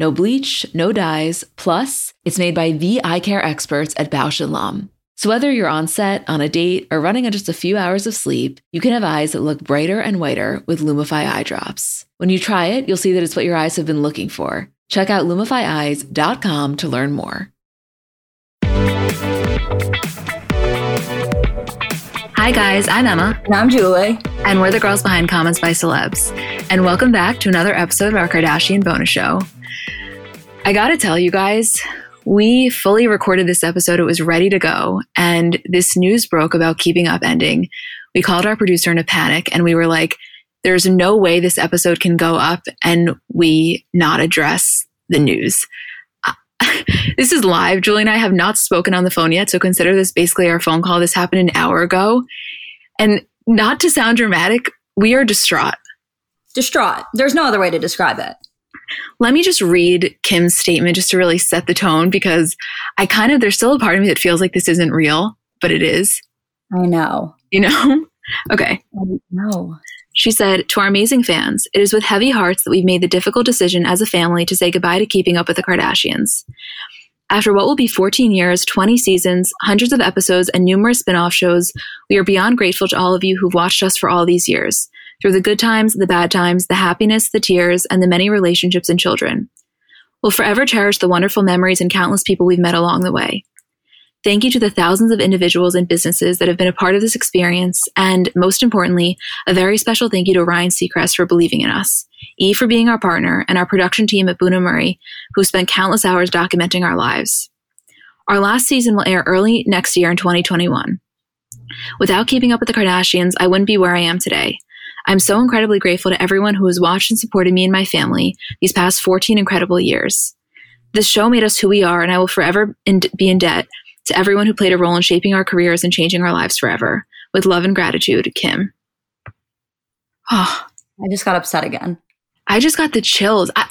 No bleach, no dyes, plus, it's made by the eye care experts at Bausch & Lomb. So whether you're on set, on a date, or running on just a few hours of sleep, you can have eyes that look brighter and whiter with Lumify eye drops. When you try it, you'll see that it's what your eyes have been looking for. Check out lumifyeyes.com to learn more. Hi, guys, I'm Emma. And I'm Julie. And we're the girls behind Comments by Celebs. And welcome back to another episode of our Kardashian bonus show. I gotta tell you guys, we fully recorded this episode. It was ready to go. And this news broke about keeping up ending. We called our producer in a panic and we were like, there's no way this episode can go up and we not address the news. this is live. Julie and I have not spoken on the phone yet, so consider this basically our phone call. This happened an hour ago. And not to sound dramatic, we are distraught. Distraught. There's no other way to describe it. Let me just read Kim's statement just to really set the tone because I kind of, there's still a part of me that feels like this isn't real, but it is. I know. You know? okay. No. She said, To our amazing fans, it is with heavy hearts that we've made the difficult decision as a family to say goodbye to keeping up with the Kardashians. After what will be 14 years, 20 seasons, hundreds of episodes, and numerous spin off shows, we are beyond grateful to all of you who've watched us for all these years, through the good times, the bad times, the happiness, the tears, and the many relationships and children. We'll forever cherish the wonderful memories and countless people we've met along the way. Thank you to the thousands of individuals and businesses that have been a part of this experience, and most importantly, a very special thank you to Ryan Seacrest for believing in us, E for being our partner, and our production team at Bunim/Murray, who spent countless hours documenting our lives. Our last season will air early next year in 2021. Without keeping up with the Kardashians, I wouldn't be where I am today. I'm so incredibly grateful to everyone who has watched and supported me and my family these past 14 incredible years. This show made us who we are, and I will forever in- be in debt to everyone who played a role in shaping our careers and changing our lives forever. With love and gratitude, Kim. Oh, I just got upset again. I just got the chills. I,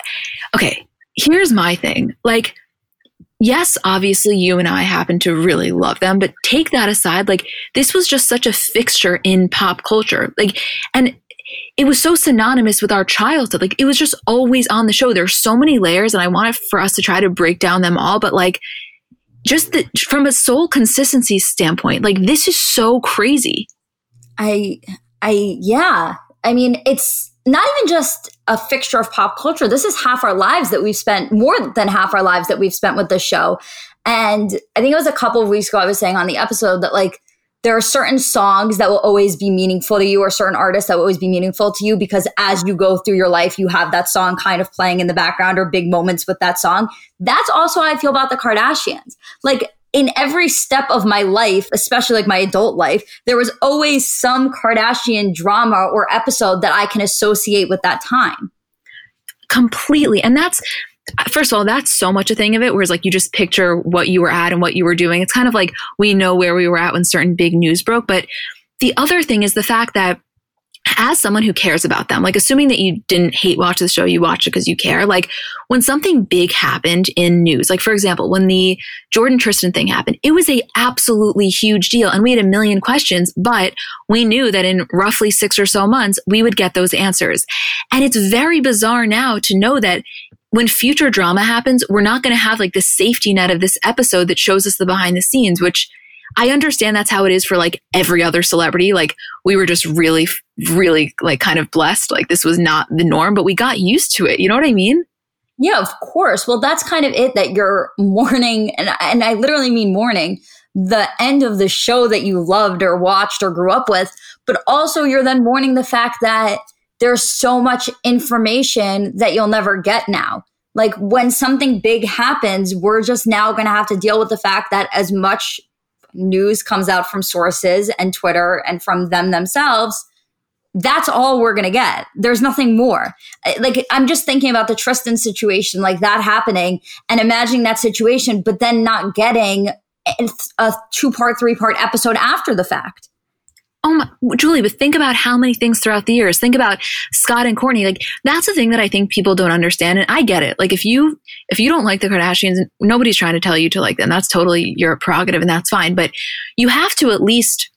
okay, here's my thing. Like, yes, obviously you and I happen to really love them, but take that aside. Like, this was just such a fixture in pop culture. Like, and it was so synonymous with our childhood. Like, it was just always on the show. There's so many layers, and I wanted for us to try to break down them all, but like, just the, from a soul consistency standpoint, like this is so crazy. I, I, yeah. I mean, it's not even just a fixture of pop culture. This is half our lives that we've spent, more than half our lives that we've spent with this show. And I think it was a couple of weeks ago, I was saying on the episode that like there are certain songs that will always be meaningful to you or certain artists that will always be meaningful to you because as you go through your life you have that song kind of playing in the background or big moments with that song. That's also how i feel about the kardashians. Like in every step of my life especially like my adult life there was always some kardashian drama or episode that i can associate with that time. Completely. And that's first of all, that's so much a thing of it, whereas like you just picture what you were at and what you were doing. It's kind of like we know where we were at when certain big news broke. But the other thing is the fact that as someone who cares about them, like assuming that you didn't hate watch the show, you watch it because you care. Like when something big happened in news, like for example, when the Jordan Tristan thing happened, it was a absolutely huge deal. And we had a million questions, but we knew that in roughly six or so months, we would get those answers. And it's very bizarre now to know that when future drama happens, we're not going to have like the safety net of this episode that shows us the behind the scenes, which I understand that's how it is for like every other celebrity. Like we were just really, really like kind of blessed. Like this was not the norm, but we got used to it. You know what I mean? Yeah, of course. Well, that's kind of it that you're mourning, and, and I literally mean mourning the end of the show that you loved or watched or grew up with, but also you're then mourning the fact that there's so much information that you'll never get now. Like when something big happens, we're just now going to have to deal with the fact that as much news comes out from sources and Twitter and from them themselves, that's all we're going to get. There's nothing more. Like, I'm just thinking about the Tristan situation, like that happening and imagining that situation, but then not getting a two part, three part episode after the fact. Oh my, Julie, but think about how many things throughout the years. Think about Scott and Kourtney. Like that's the thing that I think people don't understand. And I get it. Like if you, if you don't like the Kardashians, nobody's trying to tell you to like them. That's totally your prerogative and that's fine. But you have to at least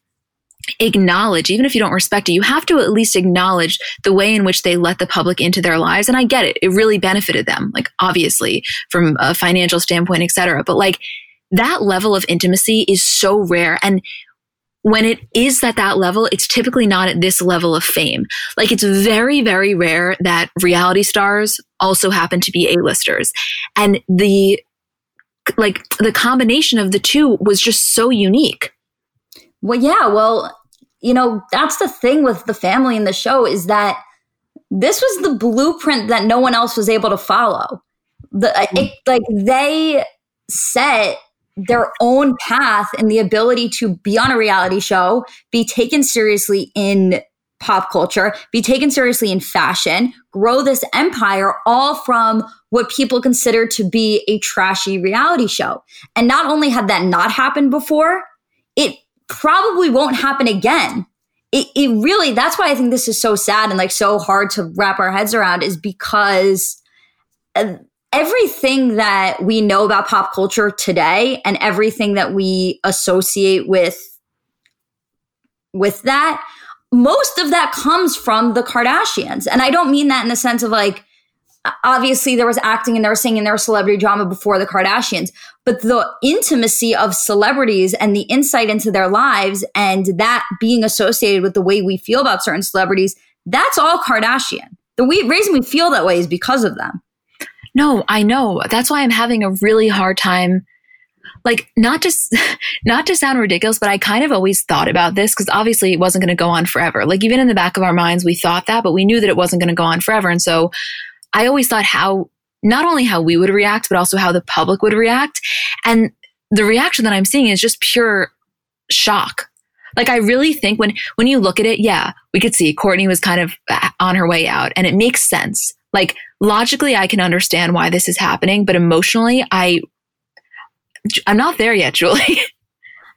acknowledge, even if you don't respect it, you have to at least acknowledge the way in which they let the public into their lives. And I get it. It really benefited them, like obviously from a financial standpoint, et cetera. But like that level of intimacy is so rare. And when it is at that level, it's typically not at this level of fame. Like it's very, very rare that reality stars also happen to be A-listers. And the, like the combination of the two was just so unique. Well, yeah. Well, you know, that's the thing with the family in the show is that this was the blueprint that no one else was able to follow. The mm-hmm. it, like they set their own path and the ability to be on a reality show, be taken seriously in pop culture, be taken seriously in fashion, grow this empire all from what people consider to be a trashy reality show. And not only had that not happened before, it probably won't happen again. It, it really, that's why I think this is so sad and like so hard to wrap our heads around is because uh, everything that we know about pop culture today and everything that we associate with with that most of that comes from the kardashians and i don't mean that in the sense of like obviously there was acting and there was singing there was celebrity drama before the kardashians but the intimacy of celebrities and the insight into their lives and that being associated with the way we feel about certain celebrities that's all kardashian the reason we feel that way is because of them no, I know. That's why I'm having a really hard time. Like, not just, not to sound ridiculous, but I kind of always thought about this because obviously it wasn't going to go on forever. Like, even in the back of our minds, we thought that, but we knew that it wasn't going to go on forever. And so I always thought how, not only how we would react, but also how the public would react. And the reaction that I'm seeing is just pure shock. Like I really think when when you look at it, yeah, we could see Kourtney was kind of uh, on her way out and it makes sense. Like logically, I can understand why this is happening, but emotionally, I, I'm not there yet, Julie.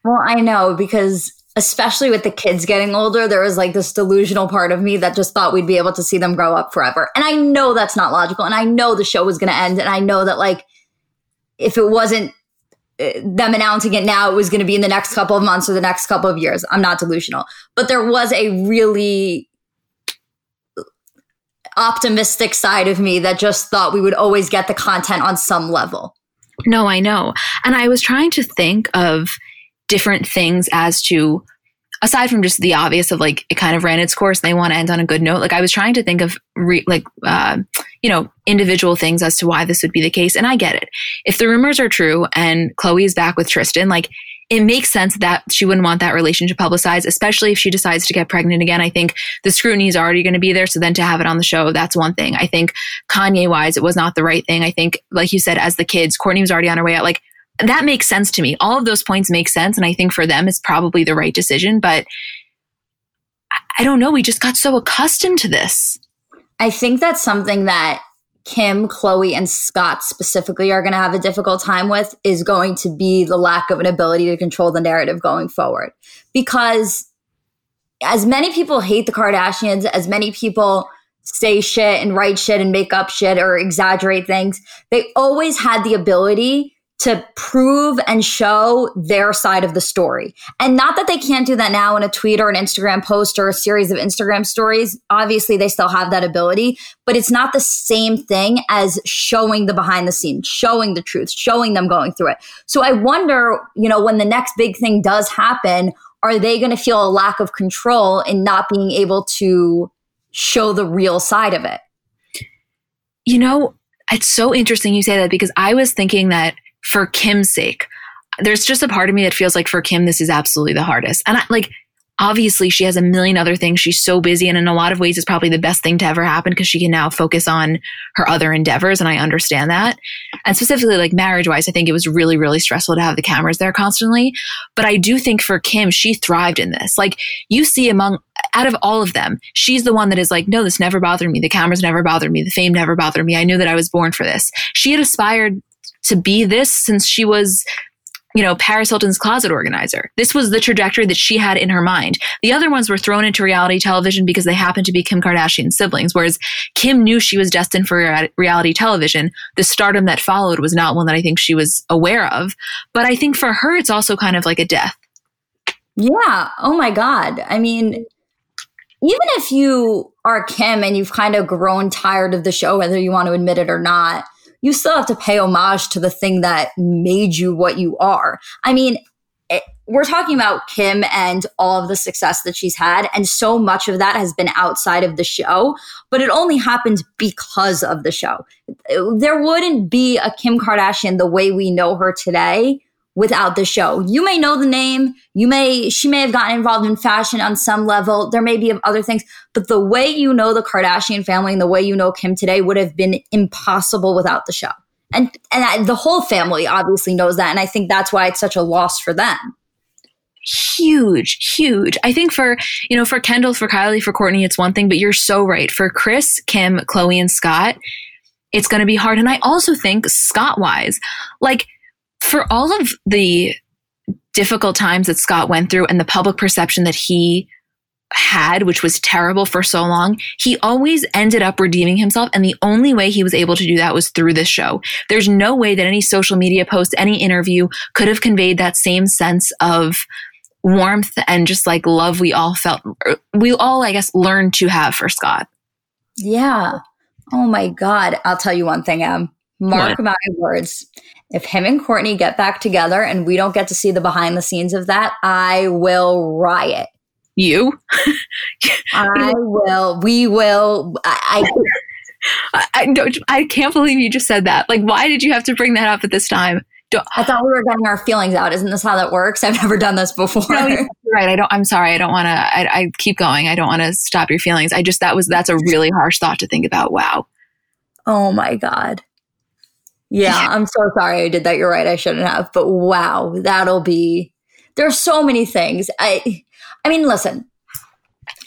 well, I know because especially with the kids getting older, there was like this delusional part of me that just thought we'd be able to see them grow up forever. And I know that's not logical. And I know the show was going to end. And I know that like, if it wasn't uh, them announcing it now, it was going to be in the next couple of months or the next couple of years. I'm not delusional, but there was a really optimistic side of me that just thought we would always get the content on some level. No, I know. And I was trying to think of different things as to aside from just the obvious of like it kind of ran its course and they want to end on a good note like i was trying to think of re- like uh, you know individual things as to why this would be the case and i get it if the rumors are true and khloe is back with tristan like it makes sense that she wouldn't want that relationship publicized, especially if she decides to get pregnant again. I think the scrutiny is already going to be there. So then to have it on the show, that's one thing. I think Kanye wise, it was not the right thing. I think, like you said, as the kids, kourtney was already on her way out. Like that makes sense to me. All of those points make sense. And I think for them, it's probably the right decision. But I don't know. We just got so accustomed to this. I think that's something that Kim, Khloe, and Scott specifically are going to have a difficult time with is going to be the lack of an ability to control the narrative going forward. Because as many people hate the Kardashians, as many people say shit and write shit and make up shit or exaggerate things, they always had the ability to prove and show their side of the story. And not that they can't do that now in a tweet or an Instagram post or a series of Instagram stories. Obviously, they still have that ability, but it's not the same thing as showing the behind the scenes, showing the truth, showing them going through it. So I wonder, you know, when the next big thing does happen, are they going to feel a lack of control in not being able to show the real side of it? You know, it's so interesting you say that because I was thinking that for Kim's sake. There's just a part of me that feels like for Kim, this is absolutely the hardest. And I, like, obviously she has a million other things. She's so busy. And in a lot of ways, it's probably the best thing to ever happen because she can now focus on her other endeavors. And I understand that. And specifically, like marriage wise, I think it was really, really stressful to have the cameras there constantly. But I do think for Kim, she thrived in this. Like you see among out of all of them, she's the one that is like, no, this never bothered me. The cameras never bothered me. The fame never bothered me. I knew that I was born for this. She had aspired to be this since she was you know, Paris Hilton's closet organizer. This was the trajectory that she had in her mind. The other ones were thrown into reality television because they happened to be Kim Kardashian's siblings, whereas Kim knew she was destined for reality television. The stardom that followed was not one that I think she was aware of. But I think for her, it's also kind of like a death. Yeah. Oh my God. I mean, even if you are Kim and you've kind of grown tired of the show, whether you want to admit it or not, you still have to pay homage to the thing that made you what you are. I mean, it, we're talking about Kim and all of the success that she's had, and so much of that has been outside of the show, but it only happened because of the show. There wouldn't be a Kim Kardashian the way we know her today without the show. You may know the name, you may she may have gotten involved in fashion on some level. There may be other things, but the way you know the Kardashian family and the way you know Kim today would have been impossible without the show. And and I, the whole family obviously knows that and I think that's why it's such a loss for them. Huge, huge. I think for, you know, for Kendall, for Kylie, for Kourtney, it's one thing, but you're so right. For Kris, Kim, Khloe, and Scott, it's going to be hard. And I also think Scott wise, like for all of the difficult times that Scott went through and the public perception that he had, which was terrible for so long, he always ended up redeeming himself. And the only way he was able to do that was through this show. There's no way that any social media post, any interview could have conveyed that same sense of warmth and just like love we all felt, er, we all, I guess, learned to have for Scott. Yeah. Oh my God. I'll tell you one thing, Em. Mark what? my words if him and Kourtney get back together and we don't get to see the behind the scenes of that, I will riot. You? I will. We will. I, I, I, don't. I can't believe you just said that. Like, why did you have to bring that up at this time? Don't, I thought we were getting our feelings out. Isn't this how that works? I've never done this before. No, right. I don't. I'm sorry. I don't want to. I, I keep going. I don't want to stop your feelings. I just that was that's a really harsh thought to think about. Wow. Oh my god. Yeah, I'm so sorry I did that. You're right. I shouldn't have. But wow, that'll be there's so many things. I I mean, listen.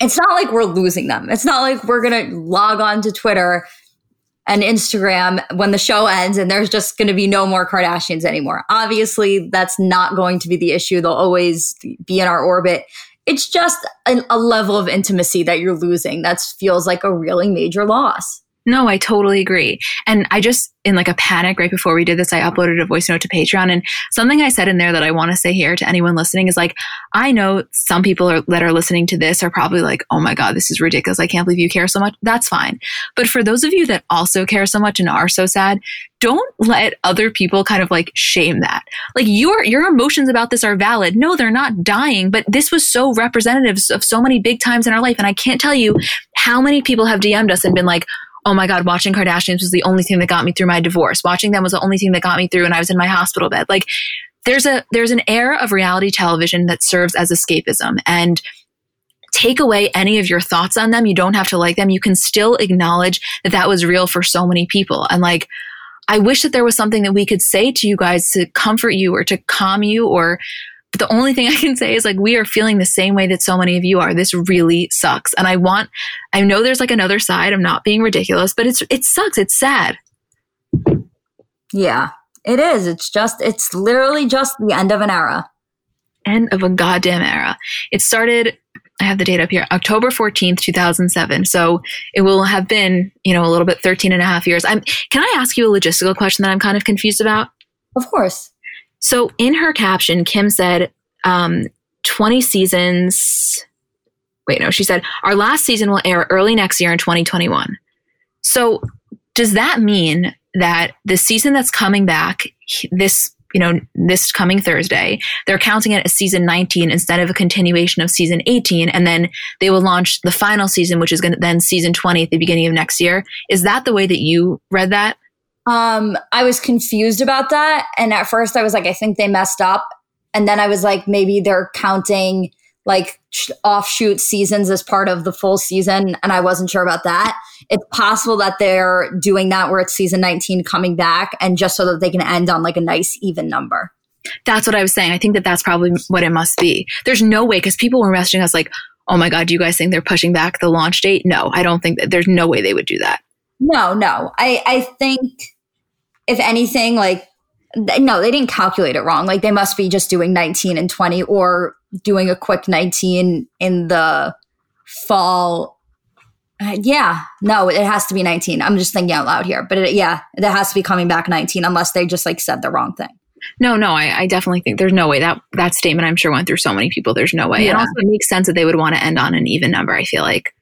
It's not like we're losing them. It's not like we're going to log on to Twitter and Instagram when the show ends and there's just going to be no more Kardashians anymore. Obviously, that's not going to be the issue. They'll always be in our orbit. It's just a, a level of intimacy that you're losing that feels like a really major loss. No, I totally agree. And I just, in like a panic right before we did this, I uploaded a voice note to Patreon. And something I said in there that I want to say here to anyone listening is like, I know some people are, that are listening to this are probably like, oh my God, this is ridiculous. I can't believe you care so much. That's fine. But for those of you that also care so much and are so sad, don't let other people kind of like shame that. Like your your emotions about this are valid. No, they're not dying, but this was so representative of so many big times in our life. And I can't tell you how many people have DM'd us and been like, oh my God, watching Kardashians was the only thing that got me through my divorce. Watching them was the only thing that got me through when I was in my hospital bed. Like there's a, there's an era of reality television that serves as escapism and take away any of your thoughts on them. You don't have to like them. You can still acknowledge that that was real for so many people. And like, I wish that there was something that we could say to you guys to comfort you or to calm you or the only thing I can say is like, we are feeling the same way that so many of you are. This really sucks. And I want, I know there's like another side. I'm not being ridiculous, but it's, it sucks. It's sad. Yeah, it is. It's just, it's literally just the end of an era. End of a goddamn era. It started, I have the date up here, October 14th, 2007. So it will have been, you know, a little bit 13 and a half years. I'm, can I ask you a logistical question that I'm kind of confused about? Of course. So in her caption, Kim said, um, 20 seasons. Wait, no, she said, our last season will air early next year in 2021. So does that mean that the season that's coming back this you know this coming thursday they're counting it as season 19 instead of a continuation of season 18 and then they will launch the final season which is going to then season 20 at the beginning of next year is that the way that you read that um, I was confused about that. And at first I was like, I think they messed up. And then I was like, maybe they're counting like offshoot seasons as part of the full season. And I wasn't sure about that. It's possible that they're doing that where it's season 19 coming back and just so that they can end on like a nice even number. That's what I was saying. I think that that's probably what it must be. There's no way because people were messaging us like, oh my God, do you guys think they're pushing back the launch date? No, I don't think that there's no way they would do that. No, no. I, I think if anything, like, no, they didn't calculate it wrong. Like, they must be just doing 19 and 20 or doing a quick 19 in the fall. Uh, yeah, no, it has to be 19. I'm just thinking out loud here, but it, yeah, it has to be coming back 19 unless they just like said the wrong thing. No, no, I, I, definitely think there's no way that that statement I'm sure went through so many people. There's no way. Yeah. And also it makes sense that they would want to end on an even number. I feel like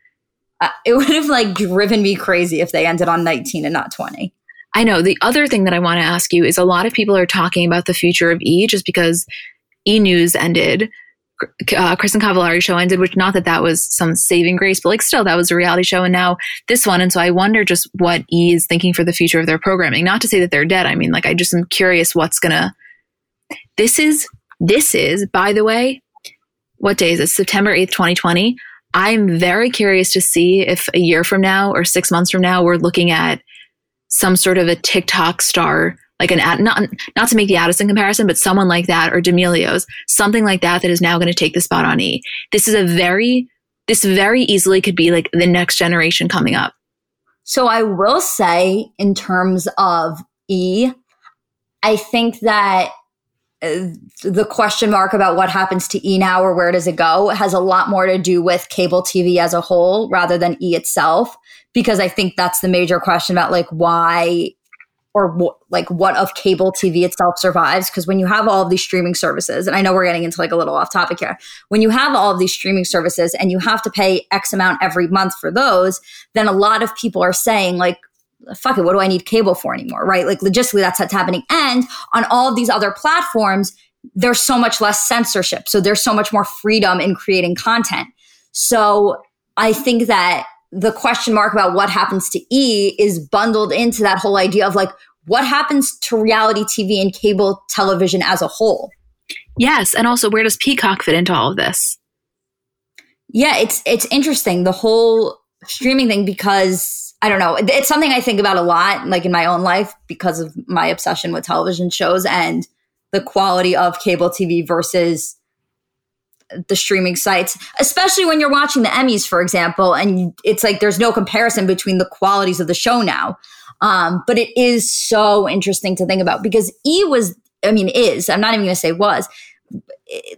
uh, it would have like driven me crazy if they ended on 19 and not 20. I know. The other thing that I want to ask you is a lot of people are talking about the future of E just because E News ended. Uh, Kristin Cavallari show ended, which not that that was some saving grace, but like still that was a reality show, and now this one. And so I wonder just what E is thinking for the future of their programming. Not to say that they're dead. I mean, like I just am curious what's gonna this is, this is, by the way, what day is it? September 8th, 2020. I'm very curious to see if a year from now or six months from now, we're looking at some sort of a TikTok star, like an ad, not, not to make the Addison comparison, but someone like that or D'Amelio's, something like that that is now going to take the spot on E. This is a very, this very easily could be like the next generation coming up. So I will say, in terms of E, I think that Uh, the question mark about what happens to E now or where does it go has a lot more to do with cable TV as a whole rather than E itself, because I think that's the major question about like why or what, like what of cable TV itself survives. Because when you have all of these streaming services, and I know we're getting into like a little off topic here, when you have all of these streaming services and you have to pay X amount every month for those, then a lot of people are saying like, fuck it, what do I need cable for anymore? Right? Like logistically, that's what's happening. And on all of these other platforms, there's so much less censorship. So there's so much more freedom in creating content. So I think that the question mark about what happens to E is bundled into that whole idea of like, what happens to reality TV and cable television as a whole? Yes. And also, where does Peacock fit into all of this? Yeah, it's it's interesting the whole streaming thing because I don't know. It's something I think about a lot, like in my own life, because of my obsession with television shows and the quality of cable TV versus the streaming sites, especially when you're watching the Emmys, for example, and it's like there's no comparison between the qualities of the show now. Um, but it is so interesting to think about because E was, I mean, is, I'm not even going to say was,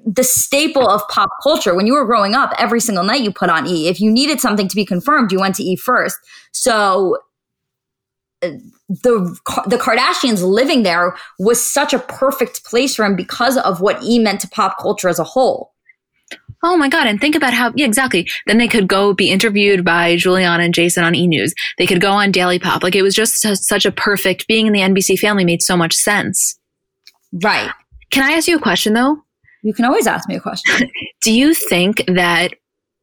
the staple of pop culture. When you were growing up, every single night you put on E. If you needed something to be confirmed, you went to E first. So uh, the the Kardashians living there was such a perfect place for him because of what E meant to pop culture as a whole. Oh my God. And think about how, yeah, exactly. Then they could go be interviewed by Giuliana and Jason on E! News. They could go on Daily Pop. Like it was just such a perfect, being in the NBC family made so much sense. Right. Can I ask you a question though? You can always ask me a question. Do you think that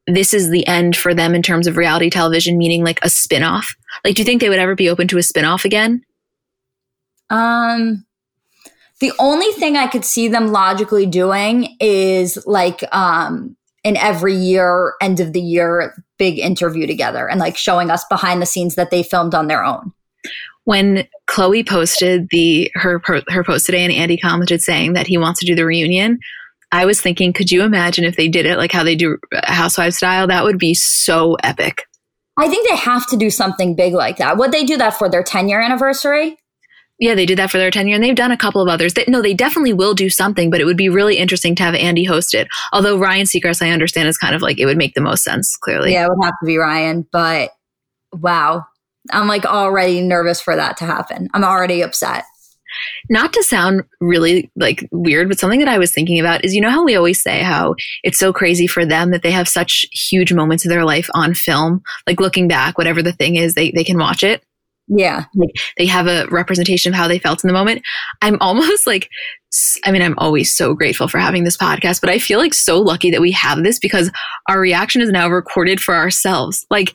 this is the end for them in terms of reality television, meaning like a spin-off? Like, do you think they would ever be open to a spin-off again? Um, the only thing I could see them logically doing is like um an every year, end of the year big interview together and like showing us behind the scenes that they filmed on their own when Khloe posted the her her post today and Andy commented saying that he wants to do the reunion, I was thinking, could you imagine if they did it like how they do Housewives style? That would be so epic. I think they have to do something big like that. Would they do that for their 10 year anniversary? Yeah, they did that for their 10 year and they've done a couple of others. They, no, they definitely will do something, but it would be really interesting to have Andy host it. Although Ryan Seacrest, I understand, is kind of like it would make the most sense, clearly. Yeah, it would have to be Ryan, but wow. I'm like already nervous for that to happen. I'm already upset. Not to sound really like weird, but something that I was thinking about is you know how we always say how it's so crazy for them that they have such huge moments of their life on film, like looking back, whatever the thing is, they, they can watch it. Yeah. Like they have a representation of how they felt in the moment. I'm almost like, I mean, I'm always so grateful for having this podcast, but I feel like so lucky that we have this because our reaction is now recorded for ourselves. Like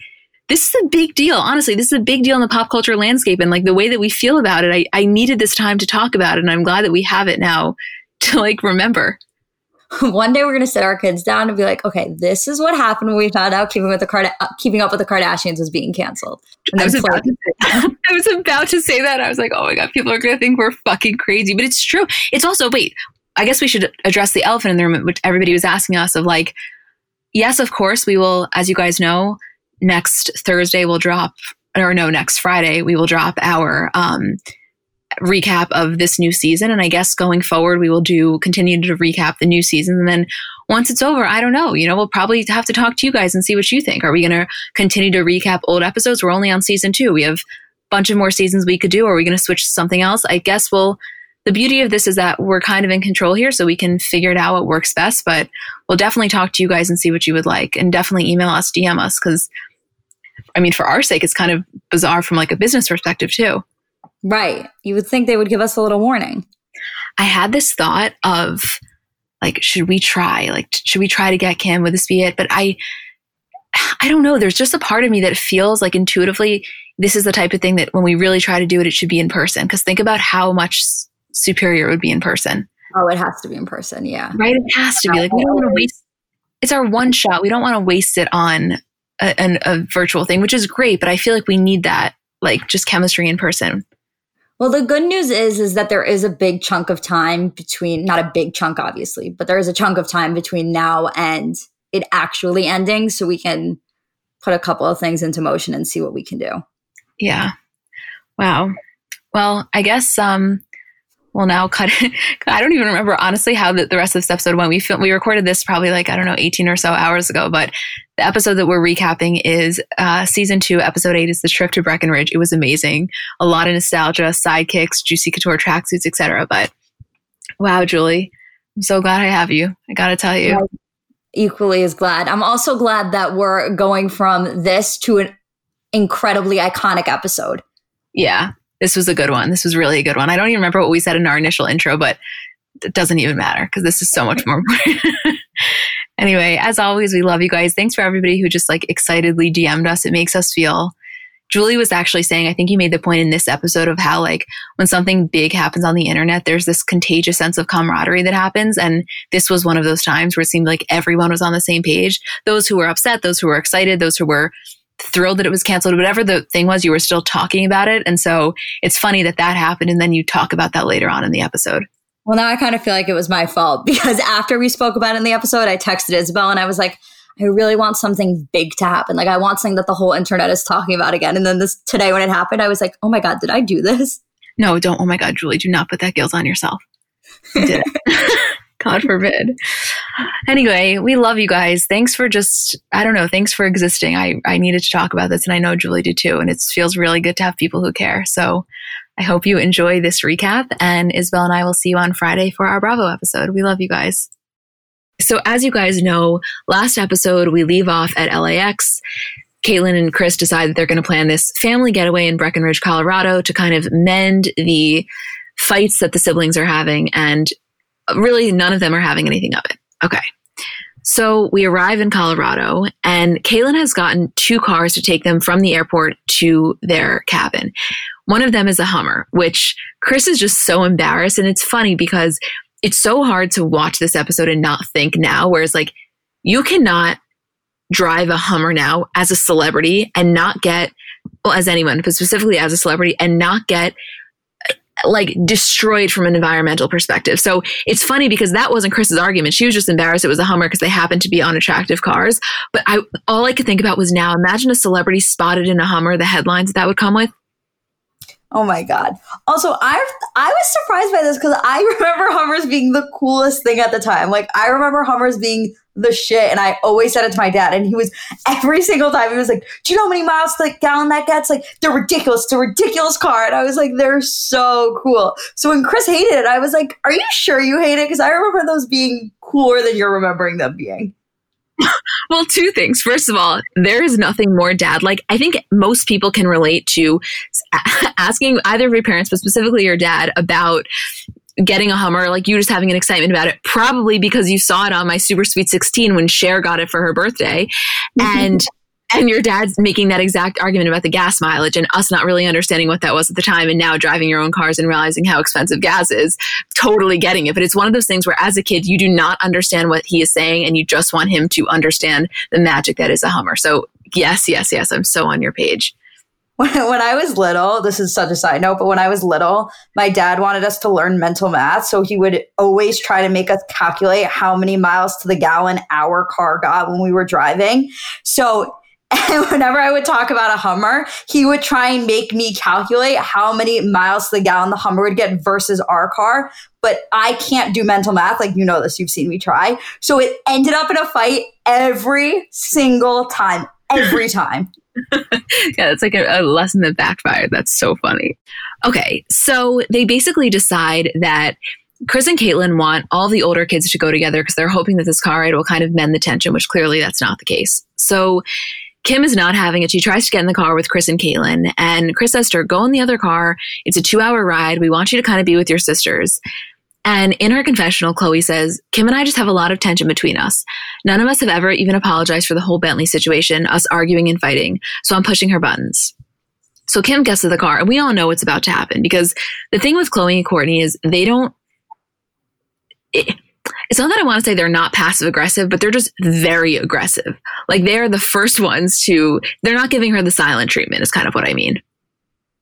this is a big deal. Honestly, this is a big deal in the pop culture landscape. And like the way that we feel about it, I, I needed this time to talk about it. And I'm glad that we have it now to like remember. One day we're going to sit our kids down and be like, okay, this is what happened when we found out Keeping with the Card- uh, Keeping Up with the Kardashians was being canceled. I was, about to say that. I was about to say that. I was like, oh my god, people are going to think we're fucking crazy, but it's true. It's also wait. I guess we should address the elephant in the room, which everybody was asking us of like, yes, of course, we will, as you guys know, next Thursday we'll drop, or no, next Friday we will drop our um, recap of this new season. And I guess going forward, we will do continue to recap the new season. And then once it's over, I don't know, you know, we'll probably have to talk to you guys and see what you think. Are we going to continue to recap old episodes? We're only on season two. We have a bunch of more seasons we could do. Are we going to switch to something else? I guess we'll, the beauty of this is that we're kind of in control here, so we can figure it out what works best. But we'll definitely talk to you guys and see what you would like, and definitely email us, DM us, because I mean, for our sake, it's kind of bizarre from like a business perspective too. Right. You would think they would give us a little warning. I had this thought of like, should we try? Like, should we try to get Kim? Would this be it? But I, I don't know. There's just a part of me that feels like intuitively this is the type of thing that when we really try to do it, it should be in person. Because think about how much superior it would be in person. Oh, it has to be in person. Yeah. Right. It has to be like we don't want to waste. It's our one shot. We don't want to waste it on a, an, a virtual thing, which is great. But I feel like we need that, like just chemistry in person. Well, the good news is is that there is a big chunk of time between not a big chunk obviously, but there is a chunk of time between now and it actually ending so we can put a couple of things into motion and see what we can do. Yeah. Wow. Well, I guess um we'll now cut it. I don't even remember honestly how the, the rest of this episode went. We filmed, we recorded this probably like I don't know 18 or so hours ago, but the episode that we're recapping is uh, season two, episode eight is the trip to Breckenridge. It was amazing, a lot of nostalgia, sidekicks, juicy couture tracksuits, etc. But wow, Julie, I'm so glad I have you. I got to tell you. Equally as glad. I'm also glad that we're going from this to an incredibly iconic episode. Yeah, this was a good one. This was really a good one. I don't even remember what we said in our initial intro, but it doesn't even matter because this is so much more anyway, as always, we love you guys. Thanks for everybody who just like excitedly DM'd us. It makes us feel. Julie was actually saying, I think you made the point in this episode of how, like, when something big happens on the internet, there's this contagious sense of camaraderie that happens. And this was one of those times where it seemed like everyone was on the same page. Those who were upset, those who were excited, those who were thrilled that it was canceled, whatever the thing was, you were still talking about it. And so it's funny that that happened. And then you talk about that later on in the episode. Well, now I kind of feel like it was my fault because after we spoke about it in the episode, I texted Isabel and I was like, I really want something big to happen. Like I want something that the whole internet is talking about again. And then this today when it happened, I was like, oh my God, did I do this? No, don't. Oh my God, Julie, do not put that guilt on yourself. You did it. God forbid. Anyway, we love you guys. Thanks for just, I don't know, thanks for existing. I, I needed to talk about this and I know Julie did too. And it feels really good to have people who care. So I hope you enjoy this recap and Isabel and I will see you on Friday for our Bravo episode. We love you guys. So as you guys know, last episode we leave off at LAX. Caitlyn and Kris decide that they're going to plan this family getaway in Breckenridge, Colorado to kind of mend the fights that the siblings are having and really none of them are having anything of it. Okay. So we arrive in Colorado, and Caitlyn has gotten two cars to take them from the airport to their cabin. One of them is a Hummer, which Kris is just so embarrassed. And it's funny because it's so hard to watch this episode and not think now, whereas, like, you cannot drive a Hummer now as a celebrity and not get, well, as anyone, but specifically as a celebrity, and not get like destroyed from an environmental perspective. So it's funny because that wasn't Kris's argument. She was just embarrassed it was a Hummer because they happened to be unattractive cars. But I all I could think about was now imagine a celebrity spotted in a Hummer, the headlines that would come with. Oh my god. Also, I I was surprised by this because I remember Hummers being the coolest thing at the time. Like I remember Hummers being the shit. And I always said it to my dad. And he was every single time he was like, Do you know how many miles to gallon that gets? Like, they're ridiculous. It's a ridiculous car. And I was like, they're so cool. So when Kris hated it, I was like, Are you sure you hate it? Because I remember those being cooler than you're remembering them being. well, two things. First of all, there is nothing more dad like. I think most people can relate to asking either of your parents, but specifically your dad, about getting a Hummer, like you just having an excitement about it, probably because you saw it on my Super Sweet 16 when Cher got it for her birthday. Mm-hmm. And and your dad's making that exact argument about the gas mileage and us not really understanding what that was at the time and now driving your own cars and realizing how expensive gas is totally getting it but it's one of those things where as a kid you do not understand what he is saying and you just want him to understand the magic that is a hummer so yes yes yes i'm so on your page when, I was little, this is such a side note, but when I was little, my dad wanted us to learn mental math. So he would always try to make us calculate how many miles to the gallon our car got when we were driving. So and whenever I would talk about a Hummer, he would try and make me calculate how many miles to the gallon the Hummer would get versus our car. But I can't do mental math. Like, you know this, you've seen me try. So it ended up in a fight every single time. Every time. yeah, it's like a, a, lesson that backfired. That's so funny. Okay, so they basically decide that Kris and Caitlyn want all the older kids to go together because they're hoping that this car ride will kind of mend the tension, which clearly that's not the case. So Kim is not having it. She tries to get in the car with Kris and Caitlyn, and Kris says to her, Go in the other car. It's a two hour ride. We want you to kind of be with your sisters. And in her confessional, Khloe says, Kim and I just have a lot of tension between us. None of us have ever even apologized for the whole Bentley situation, us arguing and fighting. So I'm pushing her buttons. So Kim gets to the car, and we all know what's about to happen because the thing with Khloe and Kourtney is they don't. It, it's not that I want to say they're not passive aggressive, but they're just very aggressive. Like they're the first ones to, they're not giving her the silent treatment, is kind of what I mean.